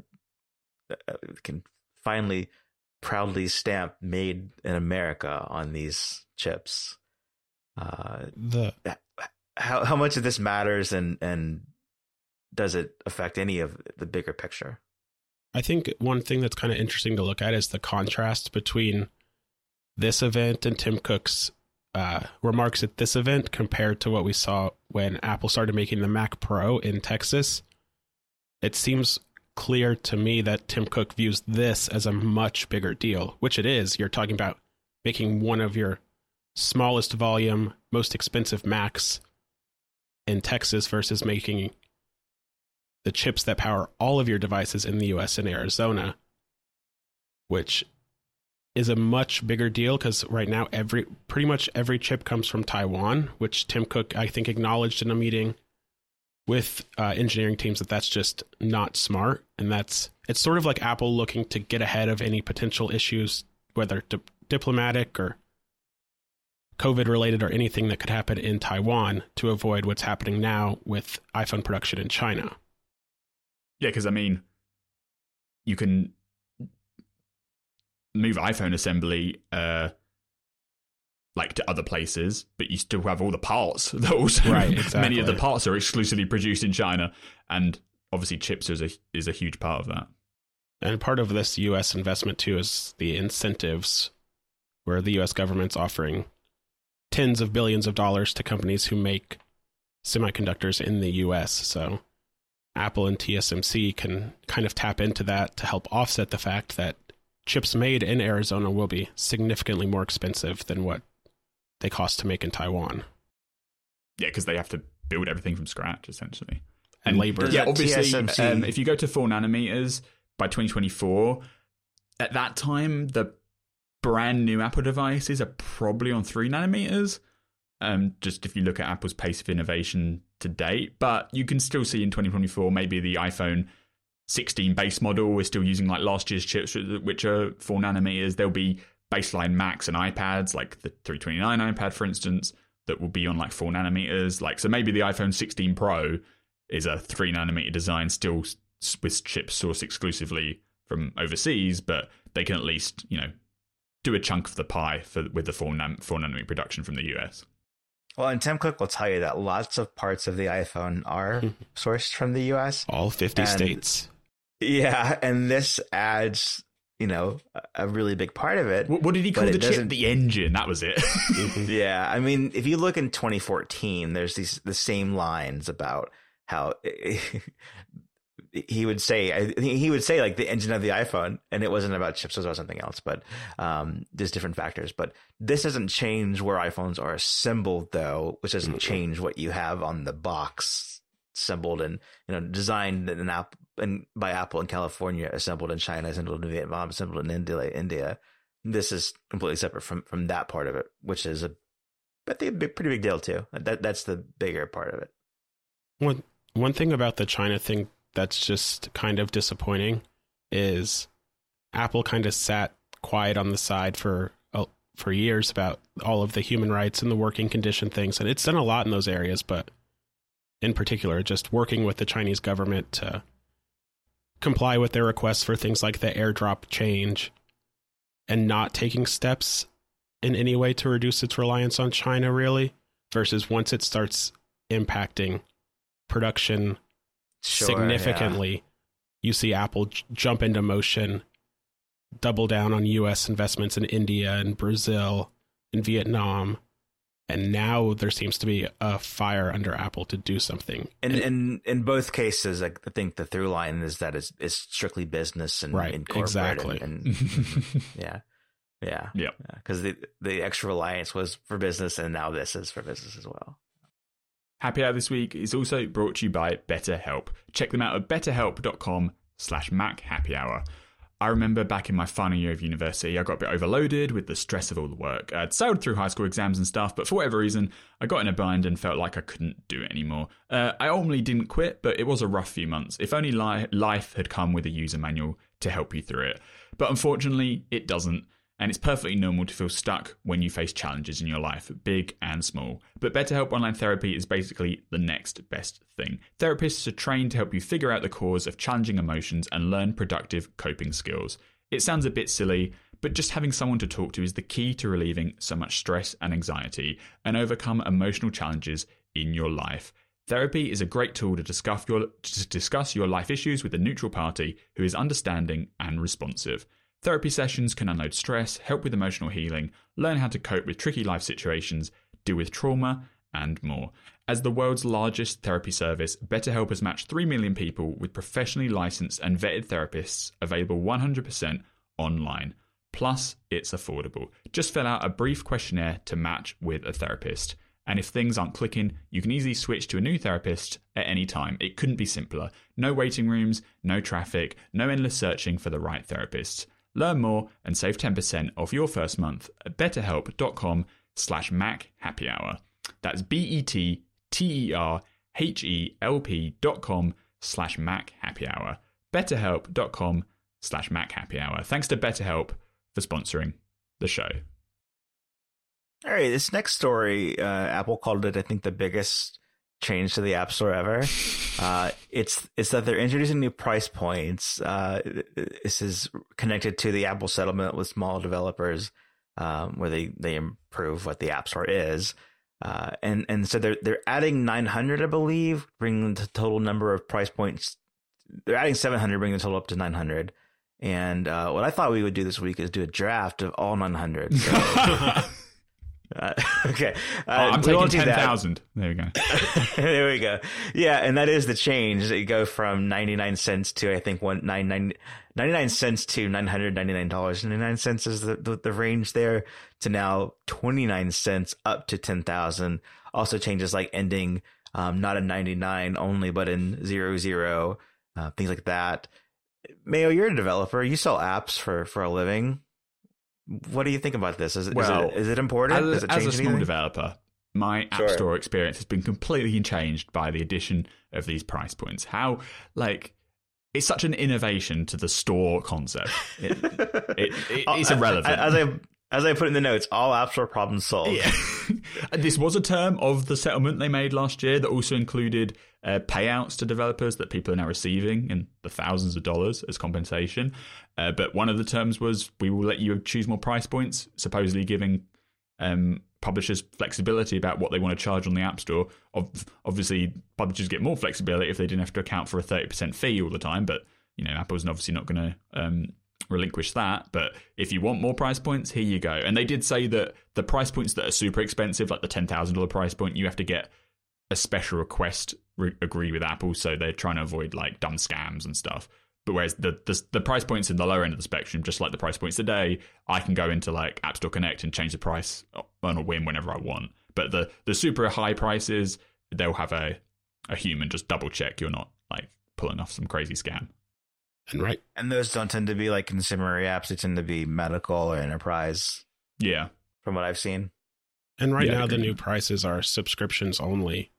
uh, can finally proudly stamp "Made in America" on these chips. Uh, the how how much of this matters, and and does it affect any of the bigger picture? I think one thing that's kind of interesting to look at is the contrast between this event and Tim Cook's uh, remarks at this event compared to what we saw when Apple started making the Mac Pro in Texas. It seems clear to me that Tim Cook views this as a much bigger deal, which it is. You're talking about making one of your smallest volume, most expensive Macs in Texas versus making the chips that power all of your devices in the US and Arizona, which is a much bigger deal because right now every pretty much every chip comes from Taiwan, which Tim Cook I think acknowledged in a meeting with uh, engineering teams that that's just not smart, and that's it's sort of like Apple looking to get ahead of any potential issues, whether di- diplomatic or COVID related or anything that could happen in Taiwan to avoid what's happening now with iPhone production in China. Yeah, because I mean, you can move iPhone assembly uh, like to other places, but you still have all the parts. [LAUGHS] Also, Right, many of the parts are exclusively produced in China, and obviously chips is a is a huge part of that. And part of this U.S. investment too is the incentives, where the U.S. government's offering tens of billions of dollars to companies who make semiconductors in the U.S. So Apple and TSMC can kind of tap into that to help offset the fact that chips made in Arizona will be significantly more expensive than what they cost to make in Taiwan. Yeah, because they have to build everything from scratch essentially. And labor. Yeah, obviously, TSMC um, if you go to four nanometers by 2024, at that time, the brand new Apple devices are probably on three nanometers. Um, just if you look at Apple's pace of innovation to date, but you can still see in 2024 maybe the iPhone 16 base model We're still using like last year's chips, which are four nanometers. There'll be baseline Macs and iPads, like the 329 iPad, for instance, that will be on like four nanometers. Like so, maybe the iPhone 16 Pro is a three nanometer design, still s- with chips sourced exclusively from overseas, but they can at least you know do a chunk of the pie for with the four, nan- four nanometer production from the US. Well, and Tim Cook will tell you that lots of parts of the iPhone are [LAUGHS] sourced from the US. All 50 And- states. Yeah, and this adds, you know, a- really big part of it. What, what did he call the chip? The engine. That was it. [LAUGHS] yeah, I mean, if you look in 2014, there's these the same lines about how [LAUGHS] he would say he would say like the engine of the iPhone, and it wasn't about chips, it was about something else. But um, there's different factors. But this doesn't change where iPhones are assembled, though, which doesn't change what you have on the box assembled and you know designed in an app and by Apple in California, assembled in China, assembled in Vietnam, assembled in India. India. This is completely separate from from that part of it, which is a I think a pretty big deal too. That that's the bigger part of it. One one thing about the China thing that's just kind of disappointing is Apple kind of sat quiet on the side for uh, for years about all of the human rights and the working condition things, and it's done a lot in those areas. But in particular, just working with the Chinese government to comply with their requests for things like the airdrop change, and not taking steps in any way to reduce its reliance on China, really. Versus once it starts impacting production Sure, significantly, you see Apple j- jump into motion, double down on U.S. investments in India and Brazil and Vietnam, and now there seems to be a fire under Apple to do something. And in in both cases, I I think the through line is that it's, it's strictly business and Right, and corporate exactly. And, [LAUGHS] and yeah, yeah, Yep. Because the the extra reliance was for business, and now this is for business as well. Happy Hour this week is also brought to you by BetterHelp. Check them out at betterhelp.com slash Mac Happy Hour. I remember back in my final year of university, I got a bit overloaded with the stress of all the work. I'd sailed through high school exams and stuff, but for whatever reason, I got in a bind and felt like I couldn't do it anymore. Uh, I ultimately didn't quit, but it was a rough few months. If only li- life had come with a user manual to help you through it. But unfortunately, it doesn't. And it's perfectly normal to feel stuck when you face challenges in your life, big and small. But BetterHelp Online Therapy is basically the next best thing. Therapists are trained to help you figure out the cause of challenging emotions and learn productive coping skills. It sounds a bit silly, but just having someone to talk to is the key to relieving so much stress and anxiety and overcome emotional challenges in your life. Therapy is a great tool to discuss your, to discuss your life issues with a neutral party who is understanding and responsive. Therapy sessions can unload stress, help with emotional healing, learn how to cope with tricky life situations, deal with trauma, and more. As the world's largest therapy service, BetterHelp has matched 3 million people with professionally licensed and vetted therapists available 100% online. Plus, it's affordable. Just fill out a brief questionnaire to match with a therapist. And if things aren't clicking, you can easily switch to a new therapist at any time. It couldn't be simpler. No waiting rooms, no traffic, no endless searching for the right therapist. Learn more and save 10% off your first month at betterhelp.com slash Mac Happy Hour. That's B-E-T-T-E-R H-E-L-P dot com slash Mac Happy Hour. betterhelp.com slash Mac Happy Hour. Thanks to BetterHelp for sponsoring the show. All right, this next story, uh, Apple called it, I think, the biggest change to the App Store ever. [LAUGHS] Uh, it's it's that they're introducing new price points. Uh, this is connected to the Apple settlement with small developers, um, where they they improve what the App Store is. Uh, and and so they're they're adding 900, I believe, bringing the total number of price points. They're adding 700, bringing the total up to 900. And uh, what I thought we would do this week is do a draft of all 900. [LAUGHS] So, uh, okay. Oh, I'm taking won't do that. 10,000. There we go. [LAUGHS] there we go. Yeah, and that is the change. You go from 99 cents to I think one nine nine 99 cents to $999. 99 cents is the, the, the range there to now 29 cents up to 10,000. Also changes like ending um, not in 99 only, but in zero zero, uh, things like that. Mayo, you're a developer. You sell apps for, for a living. What do you think about this? Is, it- is Well, it, is it important? As, it as a small anything? developer, my App Store experience has been completely changed by the addition of these price points. How, like, it's such an innovation to the store concept. It, it, it, [LAUGHS] it's Uh, irrelevant. As I as I put in the notes, all App Store problems solved. Yeah. [LAUGHS] this was a term of the settlement they made last year that also included uh, payouts to developers that people are now receiving in the thousands of dollars as compensation. Uh, but one of the terms was we will let you choose more price points, supposedly giving um, publishers flexibility about what they want to charge on the App Store. Ob- Obviously, publishers get more flexibility if they didn't have to account for a 30% fee all the time. But, you know, Apple's obviously not going to um, relinquish that. But if you want more price points, here you go. And they did say that the price points that are super expensive, like the $10,000 price point, you have to get a special request re- agree with Apple. So they're trying to avoid like dumb scams and stuff. But whereas the, the the price points in the lower end of the spectrum, just like the price points today, I can go into like App Store Connect and change the price on a whim whenever I want. But the the super high prices, they'll have a a human just double check you're not like pulling off some crazy scam. And right, And those don't tend to be like consumer apps. They tend to be medical or enterprise, Yeah, from what I've seen. and right Yeah, now the new prices are subscriptions only.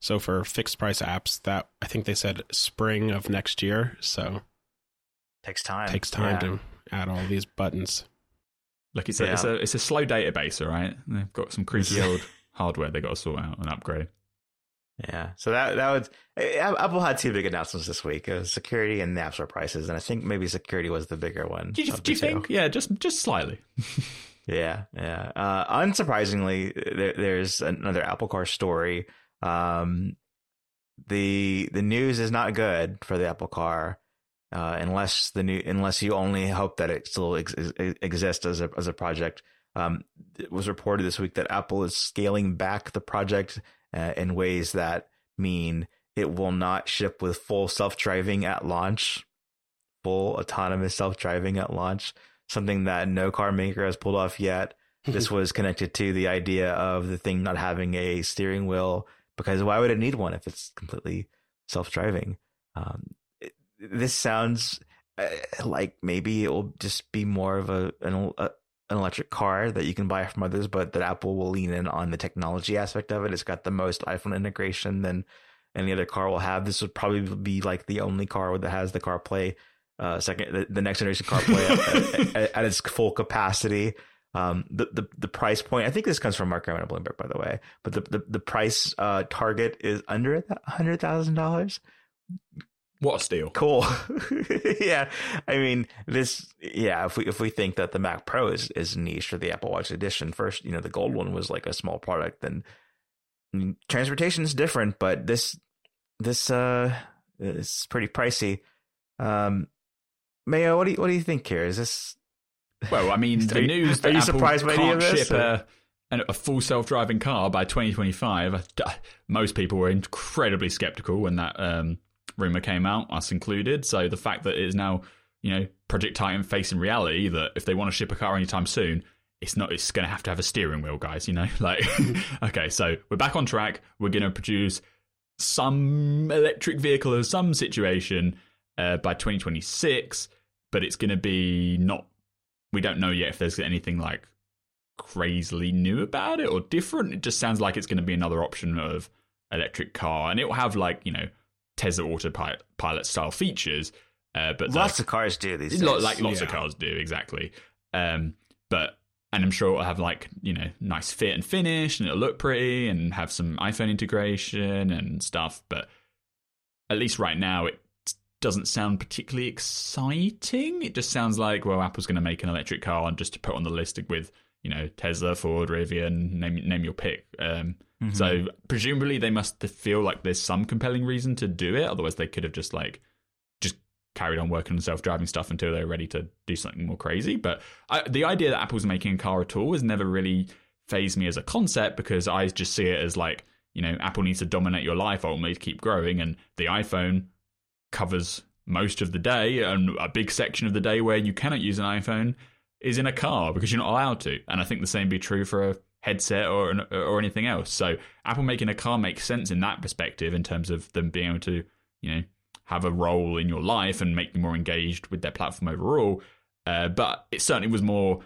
So for fixed price apps, that I think they said spring of next year. So Takes time. takes time Yeah. to add all these buttons. like it's a, it's a it's a slow database, all right. They've got some creepy old hardware they got to sort out and upgrade. Yeah. So that that was eh, Apple had two big announcements this week: it was security and the App Store prices, and I think maybe security was the bigger one. Do you, do you think? Yeah, just just slightly. [LAUGHS] Yeah, yeah. Uh, unsurprisingly, there, there's another Apple Car story. Um, the the news is not good for the Apple Car, uh, unless the new unless you only hope that it still ex- ex- exists as a as a project. Um, it was reported this week that Apple is scaling back the project uh, in ways that mean it will not ship with full self driving at launch, full autonomous self driving at launch. Something that no car maker has pulled off yet [LAUGHS] this was connected to the idea of the thing not having a steering wheel because why would it need one if it's completely self-driving um, it- this sounds uh, like maybe it will just be more of a an, a an electric car that you can buy from others but that apple will lean in on the technology aspect of it it's got the most iphone integration than any other car will have this would probably be like the only car that has the carplay uh, second the, the next generation carplay at, at, at its full capacity um, the, the the price point. I think this comes from Mark Gurman at Bloomberg, by the way. But the the, the price uh, target is under hundred thousand dollars. What a steal! Cool. [LAUGHS] yeah, I mean this. Yeah, if we if we think that the Mac Pro is is niche or the Apple Watch Edition, first, you know, the gold one was like a small product. Then I mean, transportation is different, but this this uh is pretty pricey. Um, Mayo, what do you what do you think here? Is this [LAUGHS] Well, I mean, [LAUGHS] the news are you Apple surprised by can't ship a, a full self-driving car by 2025. Most people were incredibly skeptical when that um, rumor came out, us included. So the fact that it is now, you know, Project Titan facing reality that if they want to ship a car anytime soon, it's not. It's going to have to have a steering wheel, guys. You know, [LAUGHS] like [LAUGHS] okay, so we're back on track. We're going to produce some electric vehicle of some situation uh, by 2026, but it's going to be not we don't know yet if there's anything like crazily new about it or different. It just sounds like it's going to be another option of electric car, and it will have like you know Tesla autopilot pilot style features. Uh, but lots the, of cars do these. Lo- like lots of cars do exactly. Um, but and I'm sure it'll have like you know nice fit and finish, and it'll look pretty, and have some iPhone integration and stuff. But at least right now, it doesn't sound particularly exciting. It just sounds like well, Apple's going to make an electric car and just to put on the list with you know Tesla, Ford, Rivian, name name your pick. Um, Mhm. So presumably they must feel like there's some compelling reason to do it. Otherwise, they could have just like just carried on working on self-driving stuff until they're ready to do something more crazy. But I, the idea that Apple's making a car at all has never really fazed me as a concept because I just see it as like you know Apple needs to dominate your life ultimately to keep growing, and the iPhone covers most of the day and a big section of the day where you cannot use an iPhone is in a car because you're not allowed to. And I think the same be true for a headset or or anything else. So Apple making a car makes sense in that perspective in terms of them being able to, you know, have a role in your life and make you more engaged with their platform overall. Uh, but it certainly was more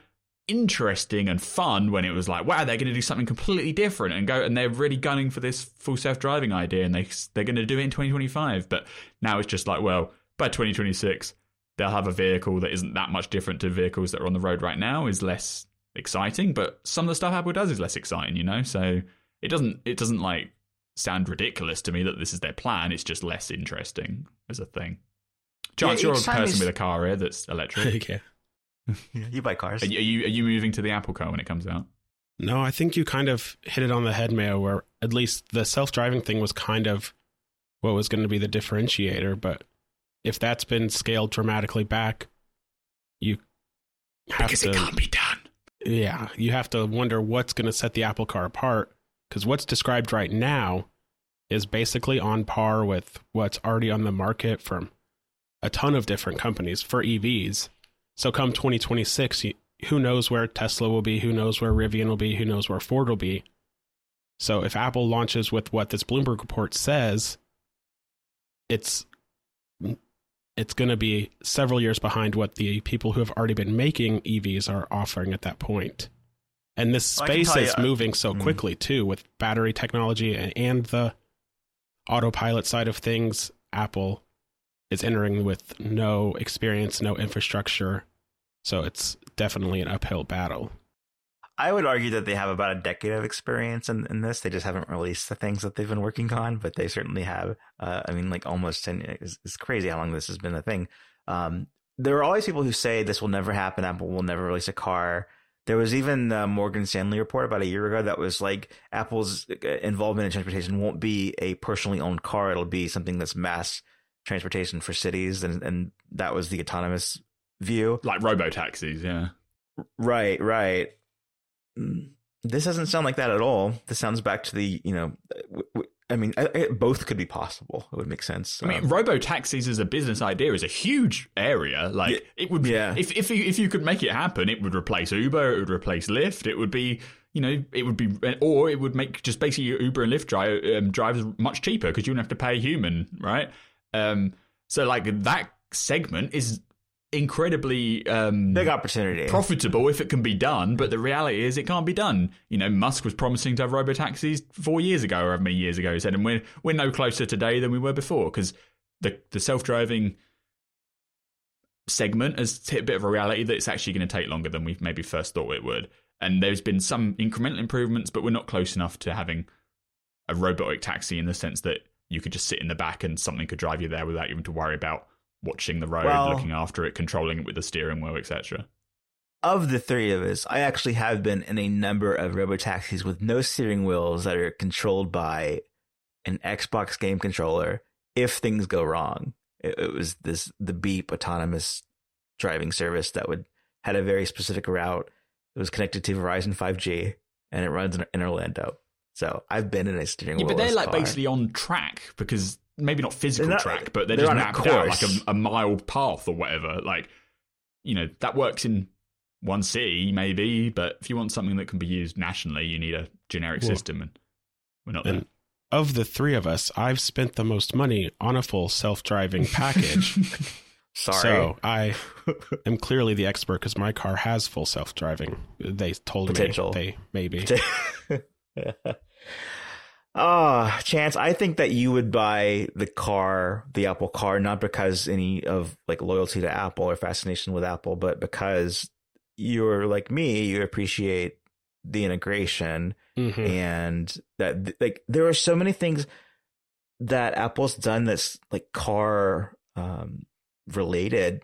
interesting and fun when it was like, wow, they're going to do something completely different and go, and they're really gunning for this full self driving idea, and they they're going to do it in 2025. But now it's just like, well, by 2026, they'll have a vehicle that isn't that much different to vehicles that are on the road right now, is less exciting. But some of the stuff Apple does is less exciting, you know. So it doesn't it doesn't like sound ridiculous to me that this is their plan. It's just less interesting as a thing. Chance, Yeah, you're a person is- with a car here that's electric. [LAUGHS] yeah. Yeah, you buy cars. Are you, are you are you moving to the Apple car when it comes out? No, I think you kind of hit it on the head, Mayo, where at least the self driving thing was kind of what was going to be the differentiator. But if that's been scaled dramatically back, you have Because to. it can't be done. Yeah, you have to wonder what's going to set the Apple car apart. Because what's described right now is basically on par with what's already on the market from a ton of different companies for EVs. So come 2026, who knows where Tesla will be? Who knows where Rivian will be? Who knows where Ford will be? So if Apple launches with what this Bloomberg report says, it's it's going to be several years behind what the people who have already been making EVs are offering at that point. And this Well, I can space is you, uh, moving so mm. quickly too with battery technology and, and the autopilot side of things. Apple is entering with no experience, no infrastructure. So it's definitely an uphill battle. I would argue that they have about a decade of experience in, in this. They just haven't released the things that they've been working on, but they certainly have. Uh, I mean, like almost 10 it's, it's crazy how long this has been a thing. Um, there are always people who say this will never happen. Apple will never release a car. There was even a Morgan Stanley report about a year ago that was like Apple's uh, involvement in transportation won't be a personally owned car. It'll be something that's mass transportation for cities. And, and that was the autonomous view. Like robo taxis, yeah. Right, right. This doesn't sound like that at all. This sounds back to the, you know, w- w- I mean, I, I, both could be possible. It would make sense. I mean, Um, robo taxis as a business idea is a huge area. Like it would, Yeah. If if you, if you could make it happen, it would replace Uber. It would replace Lyft. It would be, you know, it would be, or it would make just basically Uber and Lyft drive um, drivers much cheaper because you wouldn't have to pay a human, right? Um, so like that segment is incredibly um, big opportunity. profitable if it can be done, but the reality is it can't be done. You know, Musk was promising to have robo taxis four years ago, or however many years ago he said, and we're we're no closer today than we were before because the the self driving segment has hit a bit of a reality that it's actually going to take longer than we maybe first thought it would. And there's been some incremental improvements, but we're not close enough to having a robotic taxi in the sense that you could just sit in the back and something could drive you there without you having to worry about watching the road, Well- looking after it, controlling it with the steering wheel, etc. of the three of us, I actually have been in a number of robo taxis with no steering wheels that are controlled by an Xbox game controller. If things go wrong, it, it was this the Beep autonomous driving service that would had a very specific route. It was connected to Verizon 5G, and it runs in, in Orlando. So I've been in a steering Yeah, wheel. but they're like basically on track because maybe not physical They're track, but they're, they're just mapped out like a, a mile path or whatever. Like, you know, that works in one city maybe, but if you want something that can be used nationally, you need a generic Well, system, and we're not there. Of the three of us, I've spent the most money on a full self driving [LAUGHS] package. Sorry. So I am clearly the expert because my car has full self driving. They told Potential. me they maybe. [LAUGHS] Ah, Chance, I think that you would buy the car, the Apple car, not because any of like loyalty to Apple or fascination with Apple, but because you're like me, you appreciate the integration Mhm. and that like there are so many things that Apple's done that's like car um related,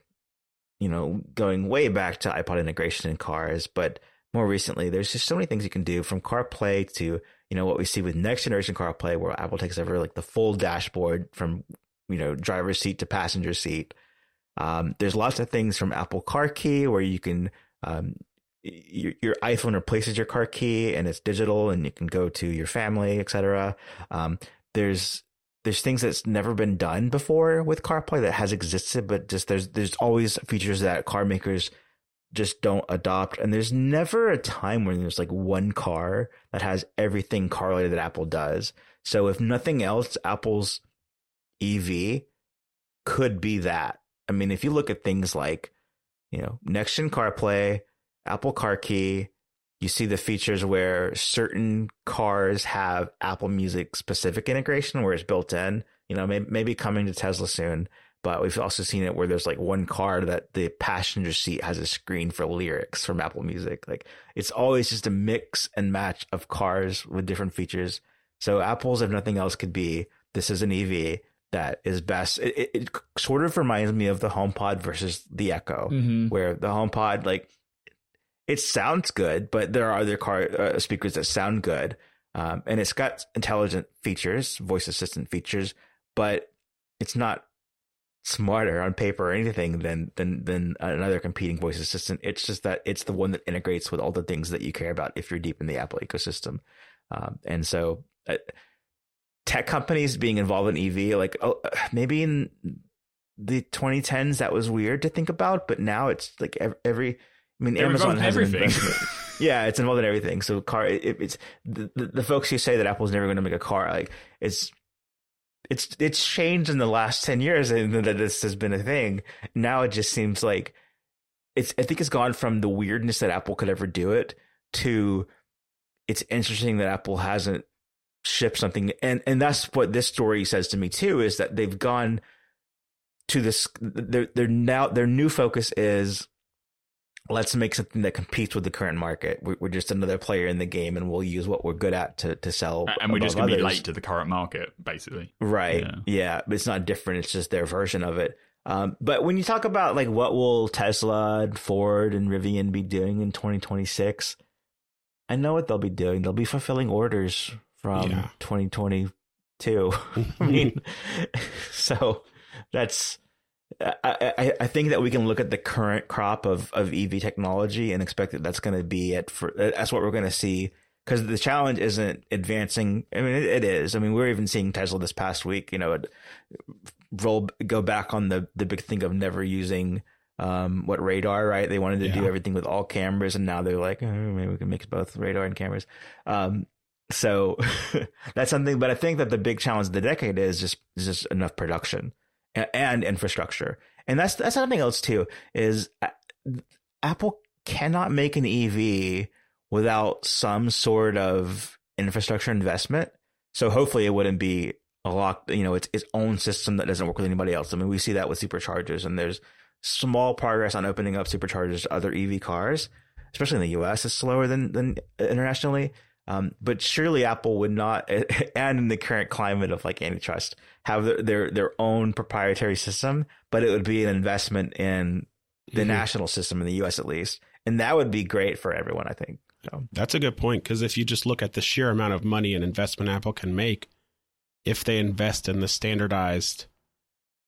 you know, going way back to iPod integration in cars, but more recently there's just so many things you can do from CarPlay to you know what we see with next generation CarPlay where Apple takes over like the full dashboard from you know driver's seat to passenger seat. Um, there's lots of things from Apple Car Key where you can um, your, your iPhone replaces your car key and it's digital and you can go to your family, etc. Um, there's there's things that's never been done before with CarPlay that has existed, but just there's there's always features that car makers just don't adopt. And there's never a time when there's like one car that has everything car related that Apple does. So if nothing else, Apple's EV could be that. I mean, if you look at things like, you know, next gen CarPlay, Apple Car Key, you see the features where certain cars have Apple Music specific integration where it's built in, you know, maybe, maybe coming to Tesla soon. But we've also seen it where there's like one car that the passenger seat has a screen for lyrics from Apple Music. Like it's always just a mix and match of cars with different features. So Apple's, if nothing else, could be this is an EV that is best. It, it, it sort of reminds me of the HomePod versus the Echo, Mhm. where the HomePod like it sounds good, but there are other car uh, speakers that sound good, um, and it's got intelligent features, voice assistant features, but it's not smarter on paper or anything than than than another competing voice assistant. It's just that it's the one that integrates with all the things that you care about if you're deep in the Apple ecosystem, um, and so. Uh, tech companies being involved in EV, like oh, maybe in the 2010s, that was weird to think about, but now it's like ev- every. I mean, They're Amazon has everything. [LAUGHS] yeah, it's involved in everything. So car, it, it's the, the the folks who say that Apple's never going to make a car, like it's it's it's changed in the last 10 years and that this has been a thing. Now it just seems like it's I think it's gone from the weirdness that Apple could ever do it to it's interesting that Apple hasn't shipped something and and that's what this story says to me too is that they've gone to this their their now their new focus is let's make something that competes with the current market. We're, we're just another player in the game, and we'll use what we're good at to to sell. and we're just going to be late to the current market, basically. Right. Yeah. Yeah. But it's not different. It's just their version of it. Um, but when you talk about like what will Tesla and Ford and Rivian be doing in 2026, I know what they'll be doing. They'll be fulfilling orders from Yeah. 2022. [LAUGHS] I mean, [LAUGHS] so that's. I, I, I think that we can look at the current crop of, of EV technology and expect that that's going to be it for that's what we're going to see because the challenge isn't advancing. I mean, it, it is. I mean, we're even seeing Tesla this past week. You know, roll go back on the the big thing of never using um what radar. Right? They wanted to do everything with all cameras, and now they're like, oh, maybe we can mix both radar and cameras. Um, so [LAUGHS] that's something. But I think that the big challenge of the decade is just is just enough production and, infrastructure, and that's that's something else too. Is uh, Apple cannot make an EV without some sort of infrastructure investment. So hopefully it wouldn't be a lock, you know, it's its own system that doesn't work with anybody else. I mean, we see that with superchargers and there's small progress on opening up superchargers to other EV cars, especially in the US. It's slower than, than internationally. Um, but surely Apple would not, [LAUGHS] and in the current climate of like antitrust, have their, their, their own proprietary system, but it would be an investment in the Mhm. national system in the US at least. And that would be great for everyone, I think. So, That's a good point because if you just look at the sheer amount of money and investment Apple can make, if they invest in the standardized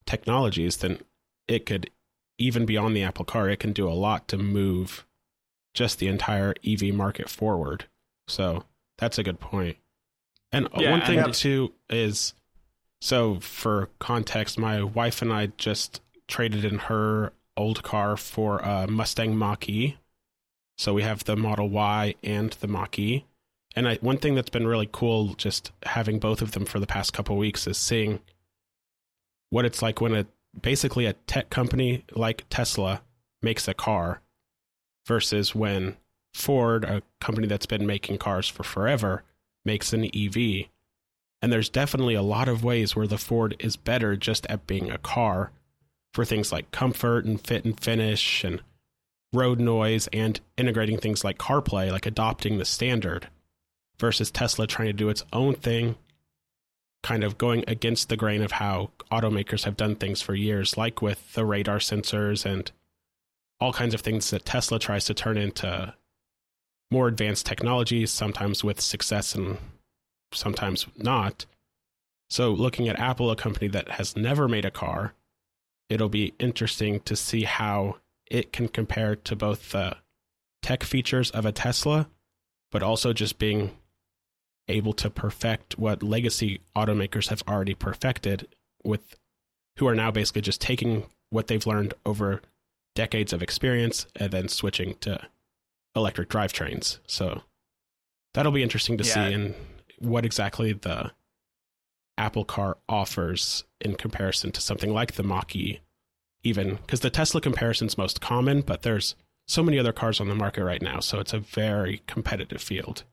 technologies, then it could, even beyond the Apple car, it can do a lot to move just the entire EV market forward. So that's a good point. And uh, Yeah, one thing and- too is so for context, my wife and I just traded in her old car for a Mustang Mach E. So we have the Model Y and the Mach E. And I, one thing that's been really cool, just having both of them for the past couple weeks, is seeing what it's like when a basically a tech company like Tesla makes a car versus when Ford, a company that's been making cars for forever, makes an EV. And there's definitely a lot of ways where the Ford is better just at being a car for things like comfort and fit and finish and road noise and integrating things like CarPlay, like adopting the standard, versus Tesla trying to do its own thing, kind of going against the grain of how automakers have done things for years, like with the radar sensors and all kinds of things that Tesla tries to turn into more advanced technologies, sometimes with success and sometimes not. So, looking at Apple, a company that has never made a car, it'll be interesting to see how it can compare to both the tech features of a Tesla, but also just being able to perfect what legacy automakers have already perfected with who are now basically just taking what they've learned over decades of experience and then switching to electric drivetrains. So that'll be interesting to yeah. see and what exactly the Apple car offers in comparison to something like the Mach-E even because the Tesla comparison's most common, but there's so many other cars on the market right now, so it's a very competitive field.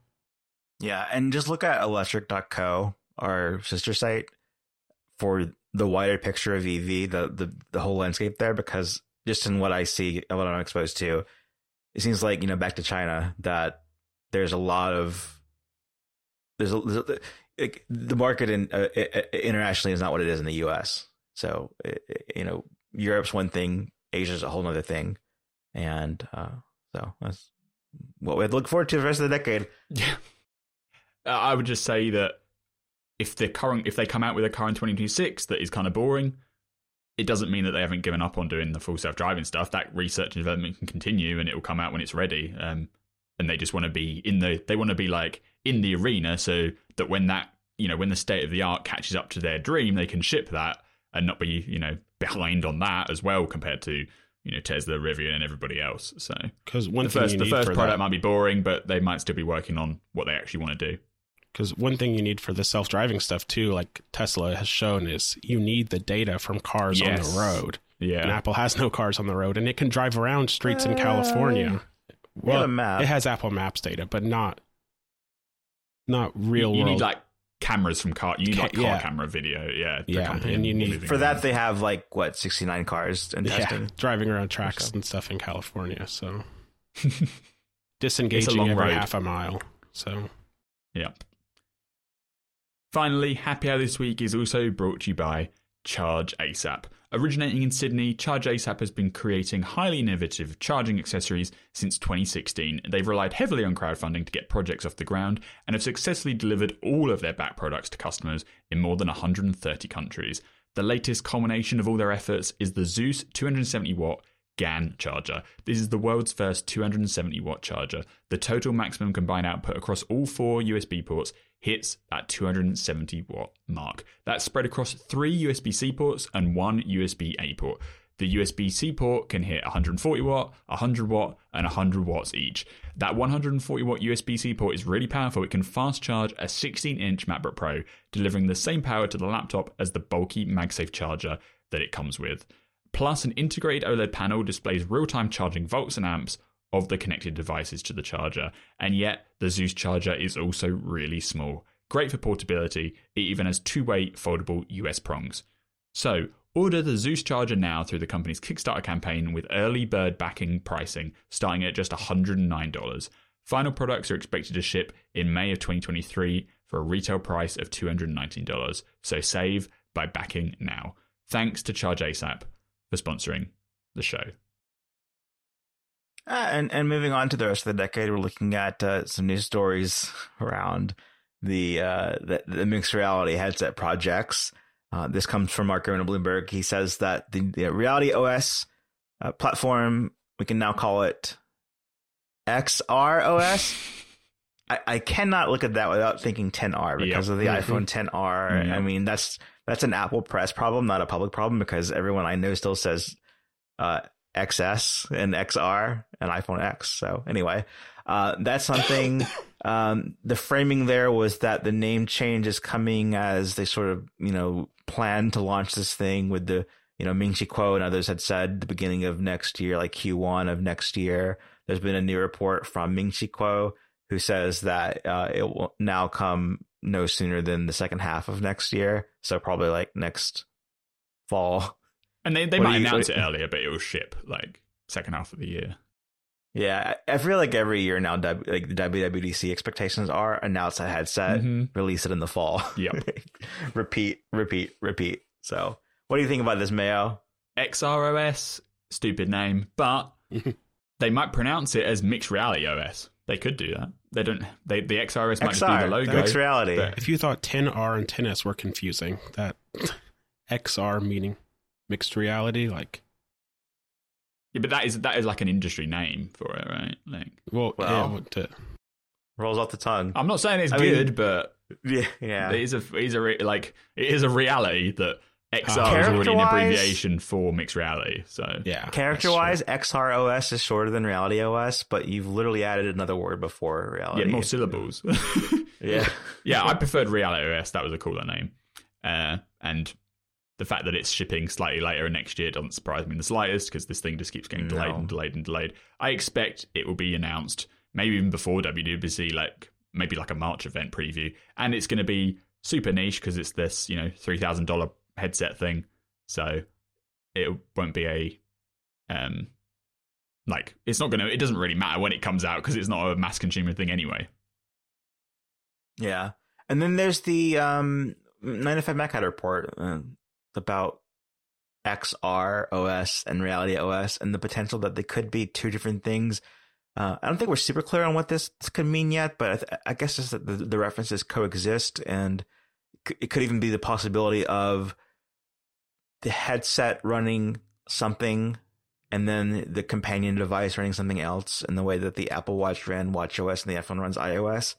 Yeah, and just look at electrek.co, our sister site, for the wider picture of EV, the the the whole landscape there, because just in what I see, what I'm exposed to, it seems like you know back to China that there's a lot of there's a, there's a the market in uh, internationally is not what it is in the U.S. So you know Europe's one thing, Asia's a whole other thing, and uh, so that's what we'd look forward to the rest of the decade. Yeah, I would just say that if the current if they come out with a in 2026 that is kind of boring, it doesn't mean that they haven't given up on doing the full self driving stuff. That research and development can continue, and it will come out when it's ready. Um, and they just want to be in the they want to be like in the arena, so that when that you know when the state of the art catches up to their dream, they can ship that and not be you know behind on that as well compared to you know Tesla, Rivian, and everybody else. So because the first the first product that, might be boring, but they might still be working on what they actually want to do. Because one thing you need for the self driving stuff too, like Tesla has shown, is you need the data from cars yes. on the road. Yeah, and Apple has no cars on the road, and it can drive around streets uh, in California. Well, it has Apple Maps data, but not not real you, you world. need like cameras from car. You need like car yeah. camera video. Yeah, yeah, and you need for that they have like what sixty nine cars and testing, yeah, driving around tracks and stuff in California. So [LAUGHS] disengaging every road. half a mile. So yeah. Finally, Happy Hour this week is also brought to you by Charge ASAP. Originating in Sydney, Charge ASAP has been creating highly innovative charging accessories since 2016. They've relied heavily on crowdfunding to get projects off the ground and have successfully delivered all of their back products to customers in more than 130 countries. The latest culmination of all their efforts is the Zeus 270 watt GaN charger. This is the world's first 270 watt charger. The total maximum combined output across all four USB ports hits that 270 watt mark. That's spread across three USB C ports and one USB A port. The USB C port can hit 140 watt, 100 watt, and 100 watts each. That 140 watt USB C port is really powerful. It can fast charge a 16 inch MacBook Pro, delivering the same power to the laptop as the bulky MagSafe charger that it comes with. Plus, an integrated OLED panel displays real time charging volts and amps of the connected devices to the charger. And yet, the Zeus charger is also really small. Great for portability, it even has two way foldable US prongs. So, order the Zeus charger now through the company's Kickstarter campaign with early bird backing pricing starting at just $109. Final products are expected to ship in May of 2023 for a retail price of $219. So save by backing now. Thanks to Charge ASAP for sponsoring the show. Uh, and and moving on to the rest of the decade, we're looking at uh, some news stories [LAUGHS] around the, uh, the, the mixed reality headset projects. Uh, this comes from Mark Gurman of Bloomberg. He says that the, the Reality OS uh, platform we can now call it XR OS. [LAUGHS] I, I cannot look at that without thinking 10R because yep. of the mm-hmm. iPhone 10R. Mm-hmm. I mean, that's that's an Apple press problem, not a public problem, because everyone I know still says uh, XS and XR and iPhone X. So anyway, uh, that's something. [COUGHS] Um, the framing there was that the name change is coming as they sort of you know plan to launch this thing with the you know, Ming Chi Kuo and others had said the beginning of next year, like Q1 of next year. There's been a new report from Ming Chi Kuo who says that uh, it will now come no sooner than the second half of next year. So probably like next fall. And they, they What might you- announce what- it earlier, but it will ship like second half of the year. Yeah, I I feel like every year now, like the WWDC expectations are announce a headset, Mhm. release it in the fall. [LAUGHS] Yep. [LAUGHS] repeat, repeat, repeat. So, what do you think about this, Mayo? XROS, stupid name, but [LAUGHS] they might pronounce it as Mixed Reality OS. They could do that. They don't. They the XRS might just be the logo. mixed reality. but- If you thought 10R and 10S were confusing, that XR meaning mixed reality, like, Yeah, but that is that is like an industry name for it, right? Like, well, Well- yeah, what, uh, Rolls off the tongue. I'm not saying it's I mean- good, but yeah, yeah. it is a it is a re- like it is a reality that XR is already an abbreviation for mixed reality. So yeah. Character wise, XROS is shorter than Reality OS, but you've literally added another word before reality. yeah, more syllables. Yeah. [LAUGHS] yeah, I preferred Reality OS. That was a cooler name. Uh, and the fact that it's shipping slightly later next year doesn't surprise me in the slightest because this thing just keeps getting delayed No. and delayed and delayed. I expect it will be announced maybe even before WWDC, like maybe like a March event preview, and it's going to be super niche because it's this you know three thousand dollar headset thing, so it won't be a um like it's not going to it doesn't really matter when it comes out because it's not a mass consumer thing anyway. Yeah. And then there's the um 9to5Mac had a report uh, about XR OS and Reality OS and the potential that they could be two different things. Uh, I don't think we're super clear on what this could mean yet, but I, th- I guess just that the, the references coexist and c- it could even be the possibility of the headset running something and then the companion device running something else in the way that the Apple Watch ran WatchOS and the iPhone runs iOS.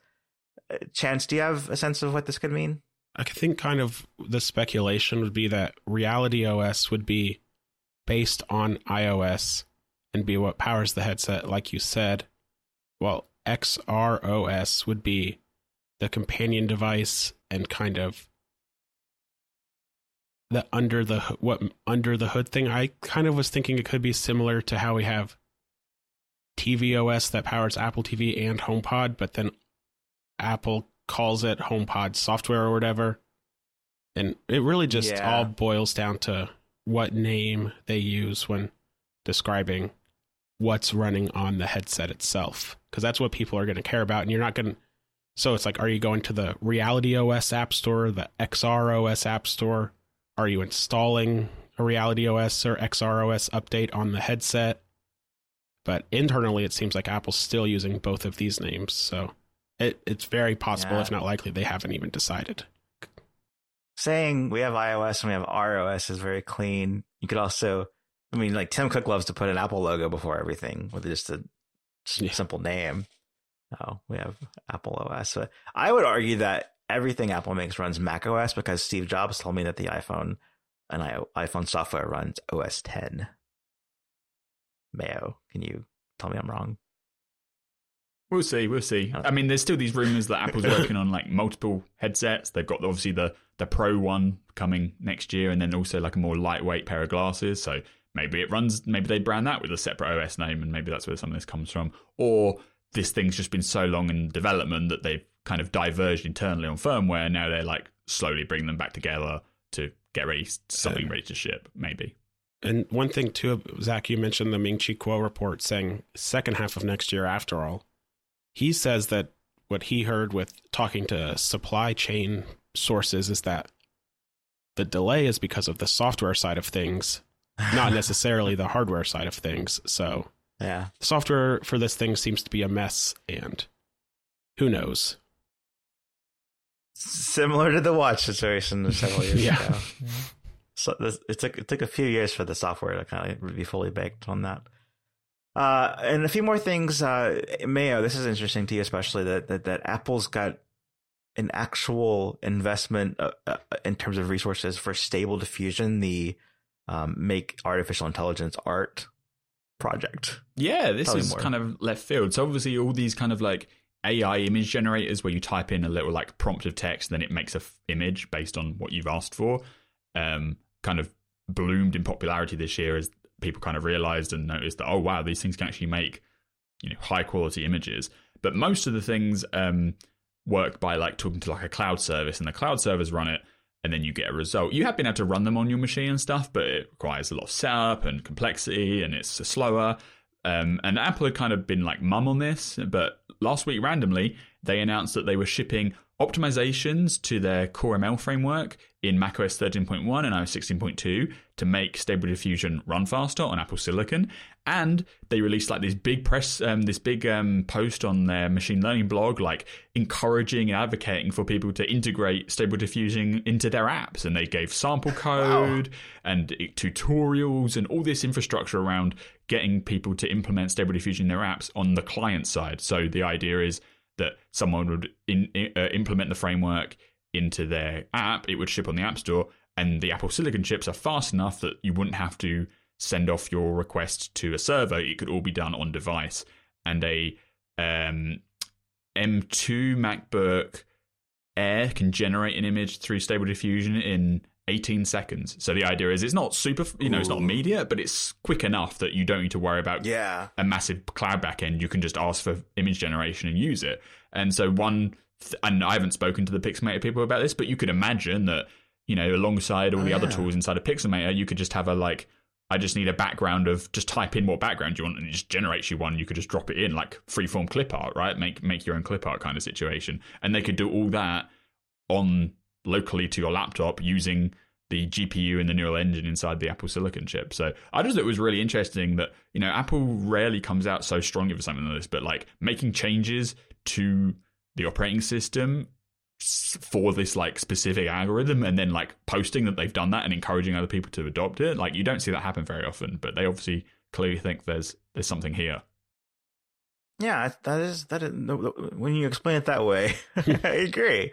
Uh, Chance, do you have a sense of what this could mean? I think kind of the speculation would be that Reality OS would be based on iOS and be what powers the headset, like you said. Well, XROS would be the companion device and kind of the under the what under the hood thing. I kind of was thinking it could be similar to how we have tvOS that powers Apple TV and HomePod, but then Apple calls it HomePod software or whatever. And it really just Yeah. all boils down to what name they use when describing what's running on the headset itself. Because that's what people are going to care about. And you're not going to. So it's like, are you going to the Reality OS App Store, the XR OS App Store? Are you installing a Reality OS or XR OS update on the headset? But internally, it seems like Apple's still using both of these names. So it, it's very possible, Yeah. if not likely, they haven't even decided. Saying we have iOS and we have ROS is very clean. You could also, I mean, like Tim Cook loves to put an Apple logo before everything with just a Yeah. simple name. Oh, we have Apple OS. But I would argue that everything Apple makes runs Mac OS because Steve Jobs told me that the iPhone and I, iPhone software runs OS 10. Mayo, can you tell me I'm wrong? We'll see. We'll see. I mean, there's still these rumors that Apple's working on like multiple headsets. They've got obviously the the Pro one coming next year, and then also like a more lightweight pair of glasses. So maybe it runs. Maybe they brand that with a separate OS name, and maybe that's where some of this comes from. Or this thing's just been so long in development that they've kind of diverged internally on firmware. Now they're like slowly bringing them back together to get ready something ready to ship. Maybe. And one thing too, Zac, you mentioned the Ming Chi Kuo report saying second half of next year. After all, he says that what he heard with talking to supply chain sources is that the delay is because of the software side of things, not [LAUGHS] necessarily the hardware side of things. So Yeah. the software for this thing seems to be a mess, and who knows? Similar to the watch situation several years [LAUGHS] Yeah. ago. So this, it took it took a few years for the software to kind of be fully baked on that. Uh, and a few more things, uh, Mayo. This is interesting to you, especially that that, that Apple's got an actual investment uh, uh, in terms of resources for Stable Diffusion, the um, make artificial intelligence art project. Yeah, this me is more. kind of left field. So obviously, all these kind of like AI image generators, where you type in a little like prompt of text, then it makes a f- image based on what you've asked for. Um, kind of bloomed in popularity this year as people kind of realized and noticed that oh wow these things can actually make you know high quality images. But most of the things um, work by like talking to like a cloud service and the cloud servers run it and then you get a result. You have been able to run them on your machine and stuff but it requires a lot of setup and complexity and it's slower. Um, and apple had kind of been like mum on this but last week randomly they announced that they were shipping optimizations to their Core ML framework in macOS 13.1 and iOS 16.2 to make Stable Diffusion run faster on Apple Silicon. And they released like this big press, um, this big um, post on their machine learning blog, like encouraging and advocating for people to integrate Stable Diffusion into their apps. And they gave sample code wow. and tutorials and all this infrastructure around getting people to implement Stable Diffusion in their apps on the client side. So the idea is that someone would in, uh, implement the framework into their app, it would ship on the App Store, and the Apple Silicon chips are fast enough that you wouldn't have to send off your request to a server. It could all be done on device. And a um, M2 MacBook Air can generate an image through Stable Diffusion in 18 seconds. So the idea is it's not super, you know, Ooh. it's not immediate, but it's quick enough that you don't need to worry about yeah. a massive cloud backend. You can just ask for image generation and use it. And so one, and I haven't spoken to the Pixelmator people about this, but you could imagine that, you know, alongside all oh, the yeah. other tools inside of Pixelmator, you could just have a like, I just need a background of just type in what background you want and it just generates you one. You could just drop it in like freeform clip art, right? Make make your own clip art kind of situation. And they could do all that on locally to your laptop using the GPU and the neural engine inside the Apple Silicon chip. So I just thought it was really interesting that, you know, Apple rarely comes out so strongly for something like this, but like making changes to the operating system for this like specific algorithm and then like posting that they've done that and encouraging other people to adopt it. Like you don't see that happen very often, but they obviously clearly think there's there's something here. Yeah, that is that is when you explain it that way, [LAUGHS] I agree.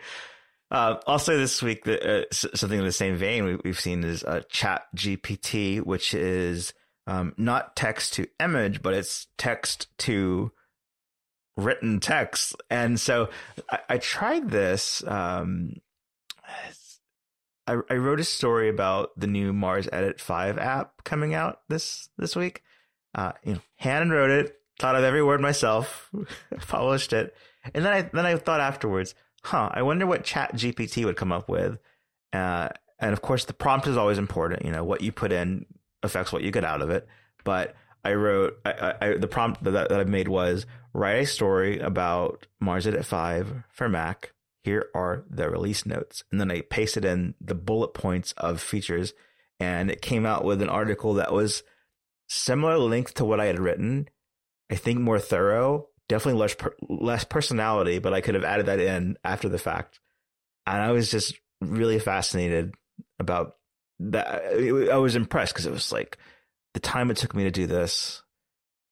Uh, also, this week, the, uh, something in the same vein we, have seen is uh, Chat GPT, which is um, not text to image, but it's text to written text. And so I, I tried this. Um, I, I, wrote a story about the new MarsEdit Five app coming out this this week. Uh, you know, hand wrote it, thought of every word myself, [LAUGHS] published it, and then I then I thought afterwards huh, I wonder what Chat GPT would come up with. Uh, and of course, the prompt is always important. You know, what you put in affects what you get out of it. But I wrote, I, I, the prompt that, that I made was write a story about MarsEdit 5 for Mac. Here are the release notes. And then I pasted in the bullet points of features. And it came out with an article that was similar length to what I had written. I think more thorough definitely less less personality, but I could have added that in after the fact. And I was just really fascinated about that. I was impressed because it was like the time it took me to do this,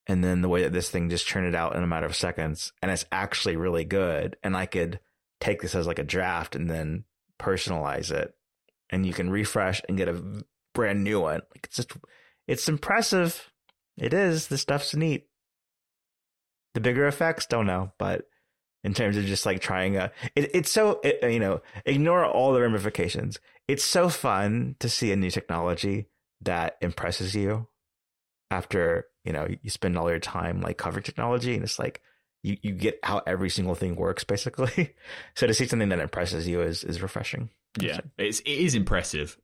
and then the way that this thing just churned it out in a matter of seconds, and it's actually really good. And I could take this as like a draft and then personalize it, and you can refresh and get a brand new one. Like it's just, it's impressive. It is. The stuff's neat. The bigger effects, don't know, but in terms of just like trying a, it, it's so it, uh, you know, ignore all the ramifications. It's so fun to see a new technology that impresses you after you know you spend all your time like covering technology, and it's like you you get how every single thing works basically. [LAUGHS] so to see something that impresses you is is refreshing. Yeah, it's it is impressive.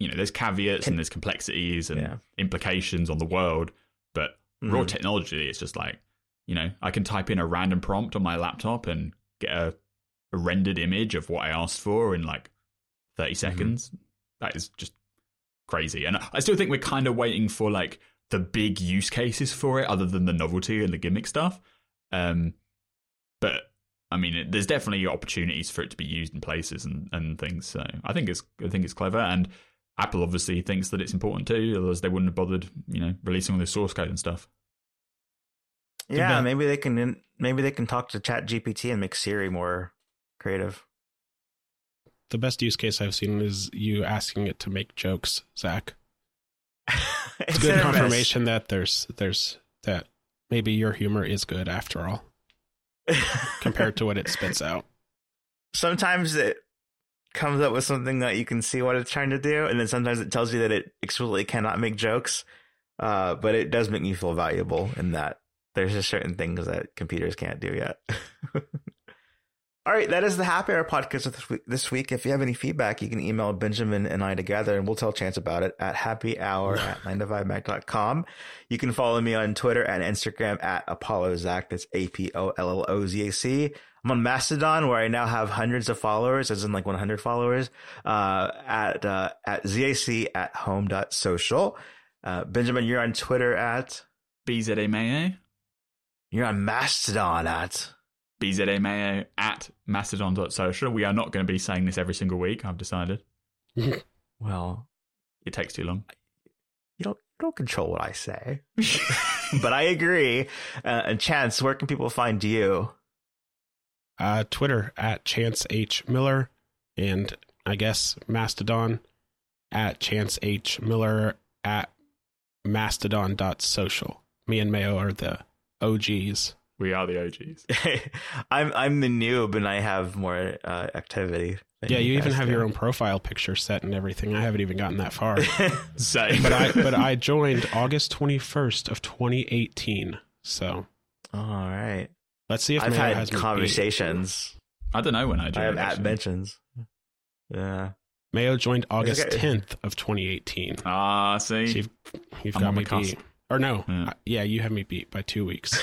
You know, there's caveats and there's complexities and yeah. implications on the world, but mm-hmm. raw technology, it's just like you know, I can type in a random prompt on my laptop and get a, a rendered image of what I asked for in like 30 mm-hmm. seconds. Mm-hmm. That is just crazy. And I still think we're kind of waiting for like the big use cases for it other than the novelty and the gimmick stuff. Um, but I mean, it, there's definitely opportunities for it to be used in places and, and things. So I think it's I think it's clever, and Apple obviously thinks that it's important too. Otherwise, they wouldn't have bothered, you know, releasing all the source code and stuff. Yeah, maybe they can maybe they can talk to Chat GPT and make Siri more creative. The best use case I've seen is you asking it to make jokes, Zac. It's good confirmation that there's there's that maybe your humor is good after all, [LAUGHS] compared to what it spits out. Sometimes it comes up with something that you can see what it's trying to do, and then sometimes it tells you that it explicitly cannot make jokes. Uh, but it does make me feel valuable in that there's just certain things that computers can't do yet. [LAUGHS] All right, that is the Happy Hour podcast this week. If you have any feedback, you can email Benjamin and I together and we'll tell Chance about it at happyhour at [LAUGHS] 9to5mac.com. You can follow me on Twitter and Instagram at ApolloZac. That's A-P-O-L-L-O-Z-A-C. I'm on Mastodon where I now have hundreds of followers, as in like 100 followers, uh, at, uh, at ZAC at home.social. Uh, Benjamin, you're on Twitter at, BZA Mayo. you're on Mastodon at, BZA Mayo at mastodon.social. We are not going to be saying this every single week, I've decided. [LAUGHS] well, It takes too long. you don't, you don't control what I say. [LAUGHS] but I agree. Uh, and Chance, where can people find you? Uh, Twitter at Chance H Miller, and I guess Mastodon at Chance H Miller at mastodon.social. Me and Mayo are the OGs. We are the OGs. [LAUGHS] I'm I'm the noob and I have more uh, activity. Yeah, you even have do. your own profile picture set and everything. I haven't even gotten that far. [LAUGHS] Same. but I but I [LAUGHS] joined August 21st of 2018. So All right. let's see if I've Mayo had has conversations. I don't know when I joined. I joined. have at actually. mentions. Yeah. Mayo joined August Okay. 10th of 2018. Ah, see? So you've, you've got me beat. Or no, Yeah. uh, yeah, you have me beat by two weeks.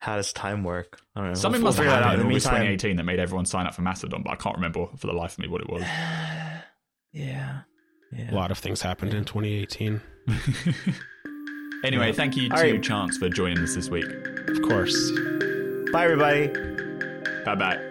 How does time work? I don't know. Something We'll- must have figure out. happened in August meantime- 2018 that made everyone sign up for Mastodon, but I can't remember for the life of me what it was. [SIGHS] Yeah. Yeah. A lot of things happened in 2018. [LAUGHS] anyway, Yeah. thank you All to right. Chance for joining us this week. Of course. Bye, everybody. Bye bye.